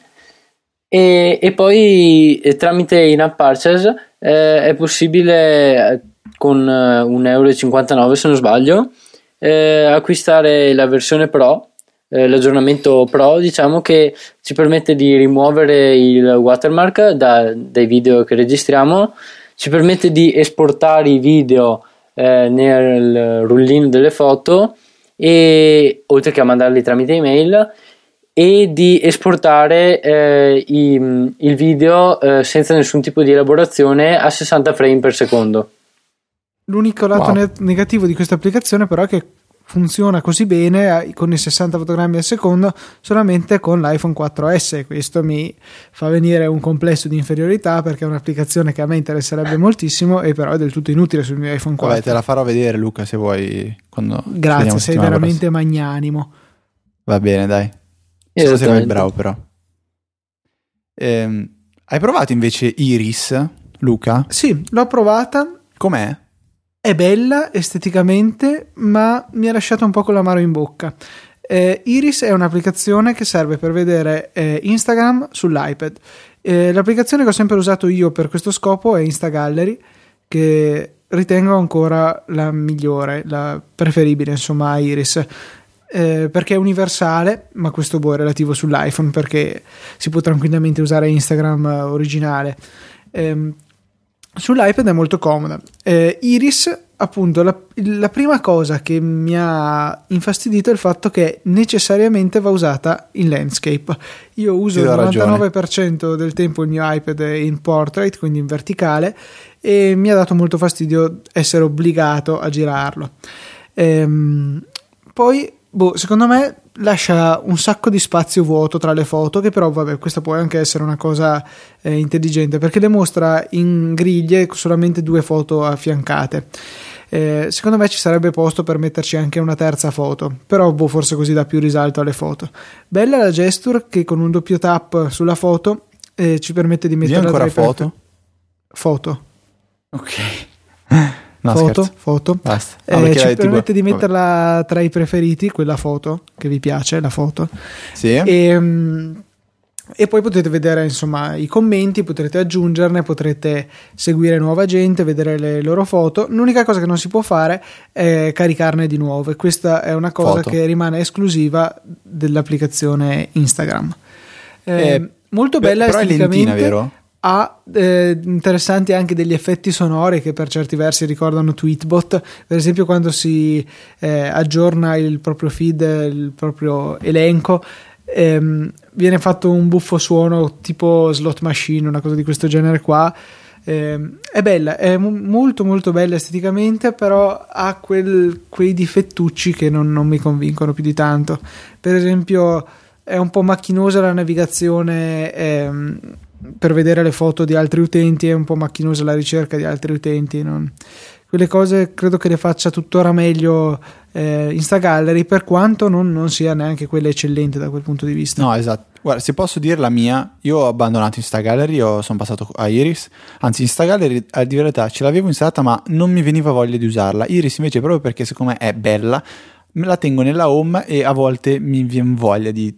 Speaker 2: E, e poi eh, tramite in-app purchase eh, è possibile eh, con eh, 1,59 euro se non sbaglio eh, acquistare la versione Pro, eh, l'aggiornamento Pro diciamo che ci permette di rimuovere il watermark da- dai video che registriamo, ci permette di esportare i video eh, nel rullino delle foto e oltre che a mandarli tramite email e di esportare eh, i- il video eh, senza nessun tipo di elaborazione a 60 frame per secondo.
Speaker 1: L'unico lato
Speaker 3: Wow.
Speaker 1: ne- negativo di questa applicazione però è che funziona così bene eh, con i 60 fotogrammi al secondo solamente con l'iPhone 4S questo mi fa venire un complesso di inferiorità perché è un'applicazione che a me interesserebbe moltissimo e però è del tutto inutile sul mio iPhone 4
Speaker 3: Vabbè, te la farò vedere Luca se vuoi quando
Speaker 1: grazie sei veramente magnanimo
Speaker 3: prossima. Va bene, dai. Solo se fai il
Speaker 2: Esattamente.
Speaker 3: bravo però. Ehm, hai provato invece Iris, Luca?
Speaker 1: sì l'ho provata
Speaker 3: Com'è?
Speaker 1: È bella esteticamente, ma mi ha lasciato un po' con l'amaro in bocca. Eh, Iris è un'applicazione che serve per vedere eh, Instagram sull'iPad. Eh, l'applicazione che ho sempre usato io per questo scopo è Instagallery, che ritengo ancora la migliore, la preferibile, insomma, a Iris. Eh, perché è universale, ma questo boh, è relativo sull'iPhone perché si può tranquillamente usare Instagram eh, originale. Ehm, sull'iPad è molto comoda. Eh, Iris, appunto, la, la prima cosa che mi ha infastidito è il fatto che necessariamente va usata in landscape. Io uso il
Speaker 3: do ragione.
Speaker 1: 99% del tempo il mio iPad in portrait, quindi in verticale, e mi ha dato molto fastidio essere obbligato a girarlo. Ehm, poi, boh, secondo me lascia un sacco di spazio vuoto tra le foto, che però, vabbè, questa può anche essere una cosa eh, intelligente perché le mostra in griglie solamente due foto affiancate. Eh, secondo me ci sarebbe posto per metterci anche una terza foto, però boh, forse così dà più risalto alle foto. Bella la gesture che con un doppio tap sulla foto eh, ci permette di
Speaker 3: Di
Speaker 1: metterla
Speaker 3: ancora foto?
Speaker 1: foto.
Speaker 3: Ok. No,
Speaker 1: foto,
Speaker 3: scherzo.
Speaker 1: foto.
Speaker 3: Basta.
Speaker 1: Eh,
Speaker 3: Ah,
Speaker 1: ci
Speaker 3: tipo-
Speaker 1: permette di metterla tra i preferiti, quella foto che vi piace, la foto.
Speaker 3: Sì?
Speaker 1: E, mm, e poi potete vedere insomma i commenti, potrete aggiungerne, potrete seguire nuova gente, vedere le loro foto. L'unica cosa che non si può fare è caricarne di nuove. Questa è una cosa
Speaker 3: Foto.
Speaker 1: che rimane esclusiva dell'applicazione Instagram. Eh,
Speaker 3: Eh,
Speaker 1: molto
Speaker 3: Beh,
Speaker 1: bella
Speaker 3: però è lentina,
Speaker 1: esteticamente
Speaker 3: vero?
Speaker 1: Ha eh, interessanti anche degli effetti sonori che per certi versi ricordano Tweetbot, per esempio quando si eh, aggiorna il proprio feed, il proprio elenco, ehm, viene fatto un buffo suono tipo slot machine, una cosa di questo genere qua. Eh, è bella, è molto molto bella esteticamente, però ha quel, quei difettucci che non, non mi convincono più di tanto. Per esempio è un po' macchinosa la navigazione ehm, per vedere le foto di altri utenti, è un po' macchinosa la ricerca di altri utenti. Non... Quelle cose credo che le faccia tuttora meglio eh, Instagallery, per quanto non, non, sia neanche quella eccellente da quel punto di vista.
Speaker 3: No, esatto. Guarda, se posso dire la mia, io ho abbandonato Instagallery, io sono passato a Iris. Anzi, Instagallery, a la verità, ce l'avevo installata, ma non mi veniva voglia di usarla. Iris invece, proprio perché secondo me è bella, me la tengo nella home e a volte mi viene voglia di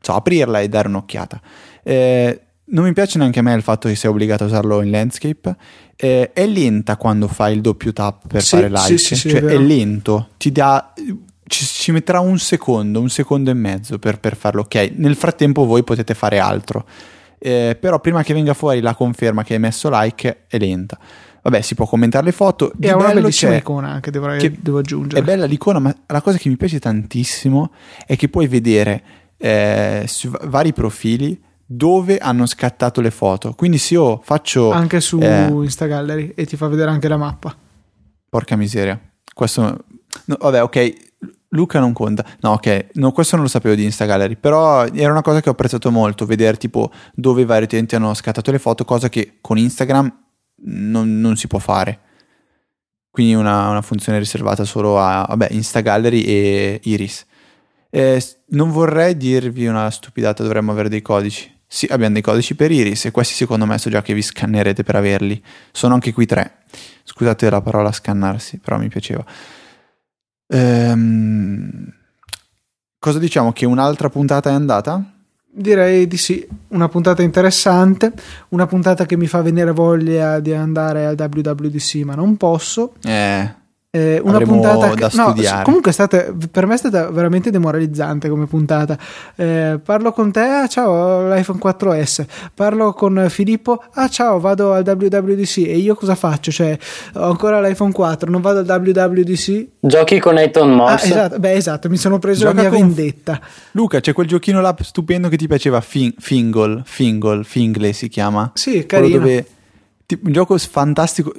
Speaker 3: so, aprirla e dare un'occhiata. Eh, non mi piace neanche a me il fatto che sia obbligato a usarlo in landscape. Eh, è lenta quando fai il doppio tap per
Speaker 1: sì,
Speaker 3: fare like,
Speaker 1: sì, sì,
Speaker 3: cioè
Speaker 1: è,
Speaker 3: è, lento, ti dà. Ci, ci, metterà un secondo, un secondo e mezzo per, per, farlo. Ok, nel frattempo voi potete fare altro. Eh, però prima che venga fuori la conferma che hai messo like è lenta. Vabbè, si può commentare le foto.
Speaker 1: E ha una bellissima icona anche, devo, che devo aggiungere.
Speaker 3: È bella l'icona, ma la cosa che mi piace tantissimo è che puoi vedere eh, su vari profili dove hanno scattato le foto. Quindi se io faccio...
Speaker 1: Anche su eh, Instagallery e ti fa vedere anche la mappa.
Speaker 3: Porca miseria. Questo... No, vabbè, ok. Luca non conta. No, ok. No, questo non lo sapevo di Instagallery. Però era una cosa che ho apprezzato molto. Vedere tipo dove i vari utenti hanno scattato le foto. Cosa che con Instagram non, non si può fare. Quindi una, una funzione riservata solo a vabbè, Instagallery e Iris. Eh, non vorrei dirvi una stupidata, dovremmo avere dei codici. Sì, abbiamo dei codici per Iris e questi secondo me so già che vi scannerete per averli. Sono anche qui tre. Scusate la parola scannarsi, però mi piaceva. Ehm, cosa diciamo? Che un'altra puntata è andata?
Speaker 1: Direi di sì, una puntata interessante, una puntata che mi fa venire voglia di andare al WWDC, ma non posso.
Speaker 3: Eh
Speaker 1: eh, una
Speaker 3: Avremo
Speaker 1: puntata che,
Speaker 3: da studiare.
Speaker 1: No, comunque è stata, per me è stata veramente demoralizzante come puntata. Eh, parlo con te, ah, ciao, ho l'iPhone 4S. Parlo con Filippo, ah ciao, vado al WWDC e io cosa faccio? Cioè, ho ancora l'iPhone 4, non vado al WWDC.
Speaker 2: Giochi con Ayton Moss.
Speaker 1: Ah, esatto, beh, esatto, mi sono preso Gioca la mia vendetta.
Speaker 3: Luca, c'è quel giochino là stupendo che ti piaceva, Fing- Fingle, Fingle, Fingle si chiama.
Speaker 1: Sì, carino.
Speaker 3: Dove, un gioco fantastico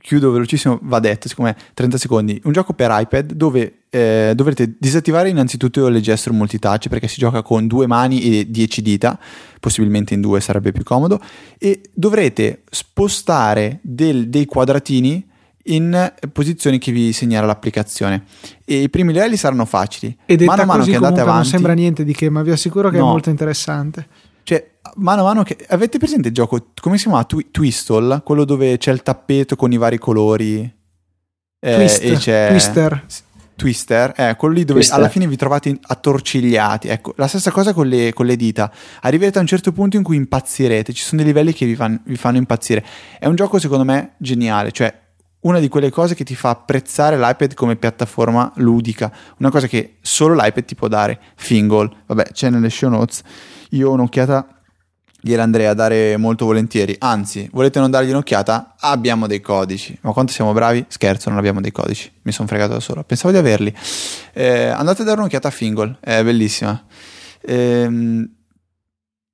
Speaker 3: chiudo velocissimo, va detto, siccome 30 secondi, un gioco per iPad dove eh, dovrete disattivare innanzitutto le gesture multitouch perché si gioca con due mani e 10 dita, possibilmente in due sarebbe più comodo, e dovrete spostare del, dei quadratini in posizioni che vi segnerà l'applicazione. E i primi livelli saranno facili.
Speaker 1: E
Speaker 3: mano a mano che andate avanti.
Speaker 1: Non sembra niente di che, ma vi assicuro che no. è molto interessante.
Speaker 3: Cioè, mano a mano che... Avete presente il gioco, come si chiama? Twi- Twistol? Quello dove c'è il tappeto con i vari colori.
Speaker 1: Eh, Twist, e c'è... Twister.
Speaker 3: Twister, eh, quello lì dove Twister. alla fine vi trovate attorcigliati. Ecco, la stessa cosa con le, con le, dita. Arriverete a un certo punto in cui impazzirete. Ci sono dei livelli che vi, fan, vi fanno impazzire. È un gioco, secondo me, geniale. Cioè, una di quelle cose che ti fa apprezzare l'iPad come piattaforma ludica. Una cosa che solo l'iPad ti può dare. Fingle, vabbè, c'è nelle show notes io un'occhiata gliela andrei a dare molto volentieri. Anzi, volete non dargli un'occhiata? Abbiamo dei codici. Ma quanto siamo bravi? Scherzo, non abbiamo dei codici. Mi sono fregato da solo. Pensavo di averli. Eh, andate a dare un'occhiata a Fingle, è bellissima. Eh,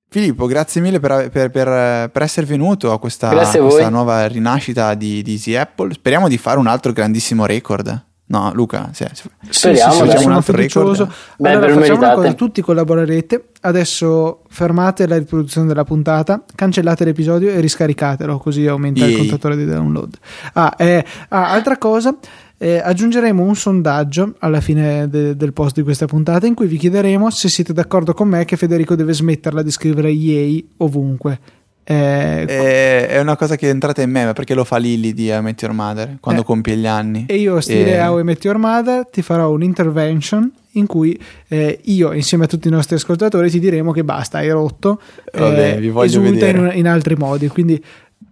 Speaker 3: Filippo, grazie mille per, per, per, per essere venuto a questa, a questa nuova rinascita di, di Easy Apple. Speriamo di fare un altro grandissimo record. No, Luca, sì,
Speaker 2: speriamo, sì, sì,
Speaker 1: facciamo un altro record. Beh, allora, facciamo una cosa, tutti collaborerete. Adesso fermate la riproduzione della puntata, cancellate l'episodio e riscaricatelo, così aumenta Yay. il contatore di download. Ah, eh, ah altra cosa, eh, aggiungeremo un sondaggio alla fine de- del post di questa puntata in cui vi chiederemo se siete d'accordo con me che Federico deve smetterla di scrivere yay ovunque
Speaker 3: eh, è, è, una cosa che è entrata in me perché lo fa Lily di I Met Your Mother quando eh, compie gli anni.
Speaker 1: E io, stile e... I Met Your Mother, ti farò un intervention in cui eh, io, insieme a tutti i nostri ascoltatori, ti diremo che basta, hai rotto.
Speaker 3: Vabbè, vi voglio
Speaker 1: esulta
Speaker 3: in,
Speaker 1: in, altri modi. Quindi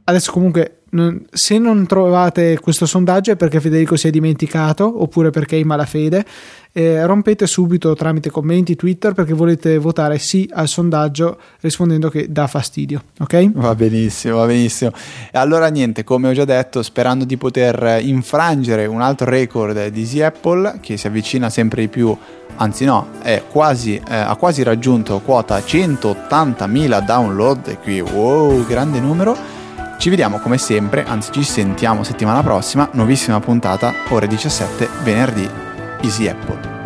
Speaker 1: adesso comunque non, se non trovate questo sondaggio è perché Federico si è dimenticato oppure perché è in malafede eh, rompete subito tramite commenti Twitter perché volete votare sì al sondaggio rispondendo che dà fastidio ok?
Speaker 3: va benissimo va benissimo e allora niente come ho già detto sperando di poter infrangere un altro record di Easy Apple che si avvicina sempre di più anzi no quasi, eh, ha quasi raggiunto quota 180.000 download e qui wow grande numero Ci vediamo come sempre, anzi ci sentiamo settimana prossima, nuovissima puntata, ore 17, venerdì, Easy Apple.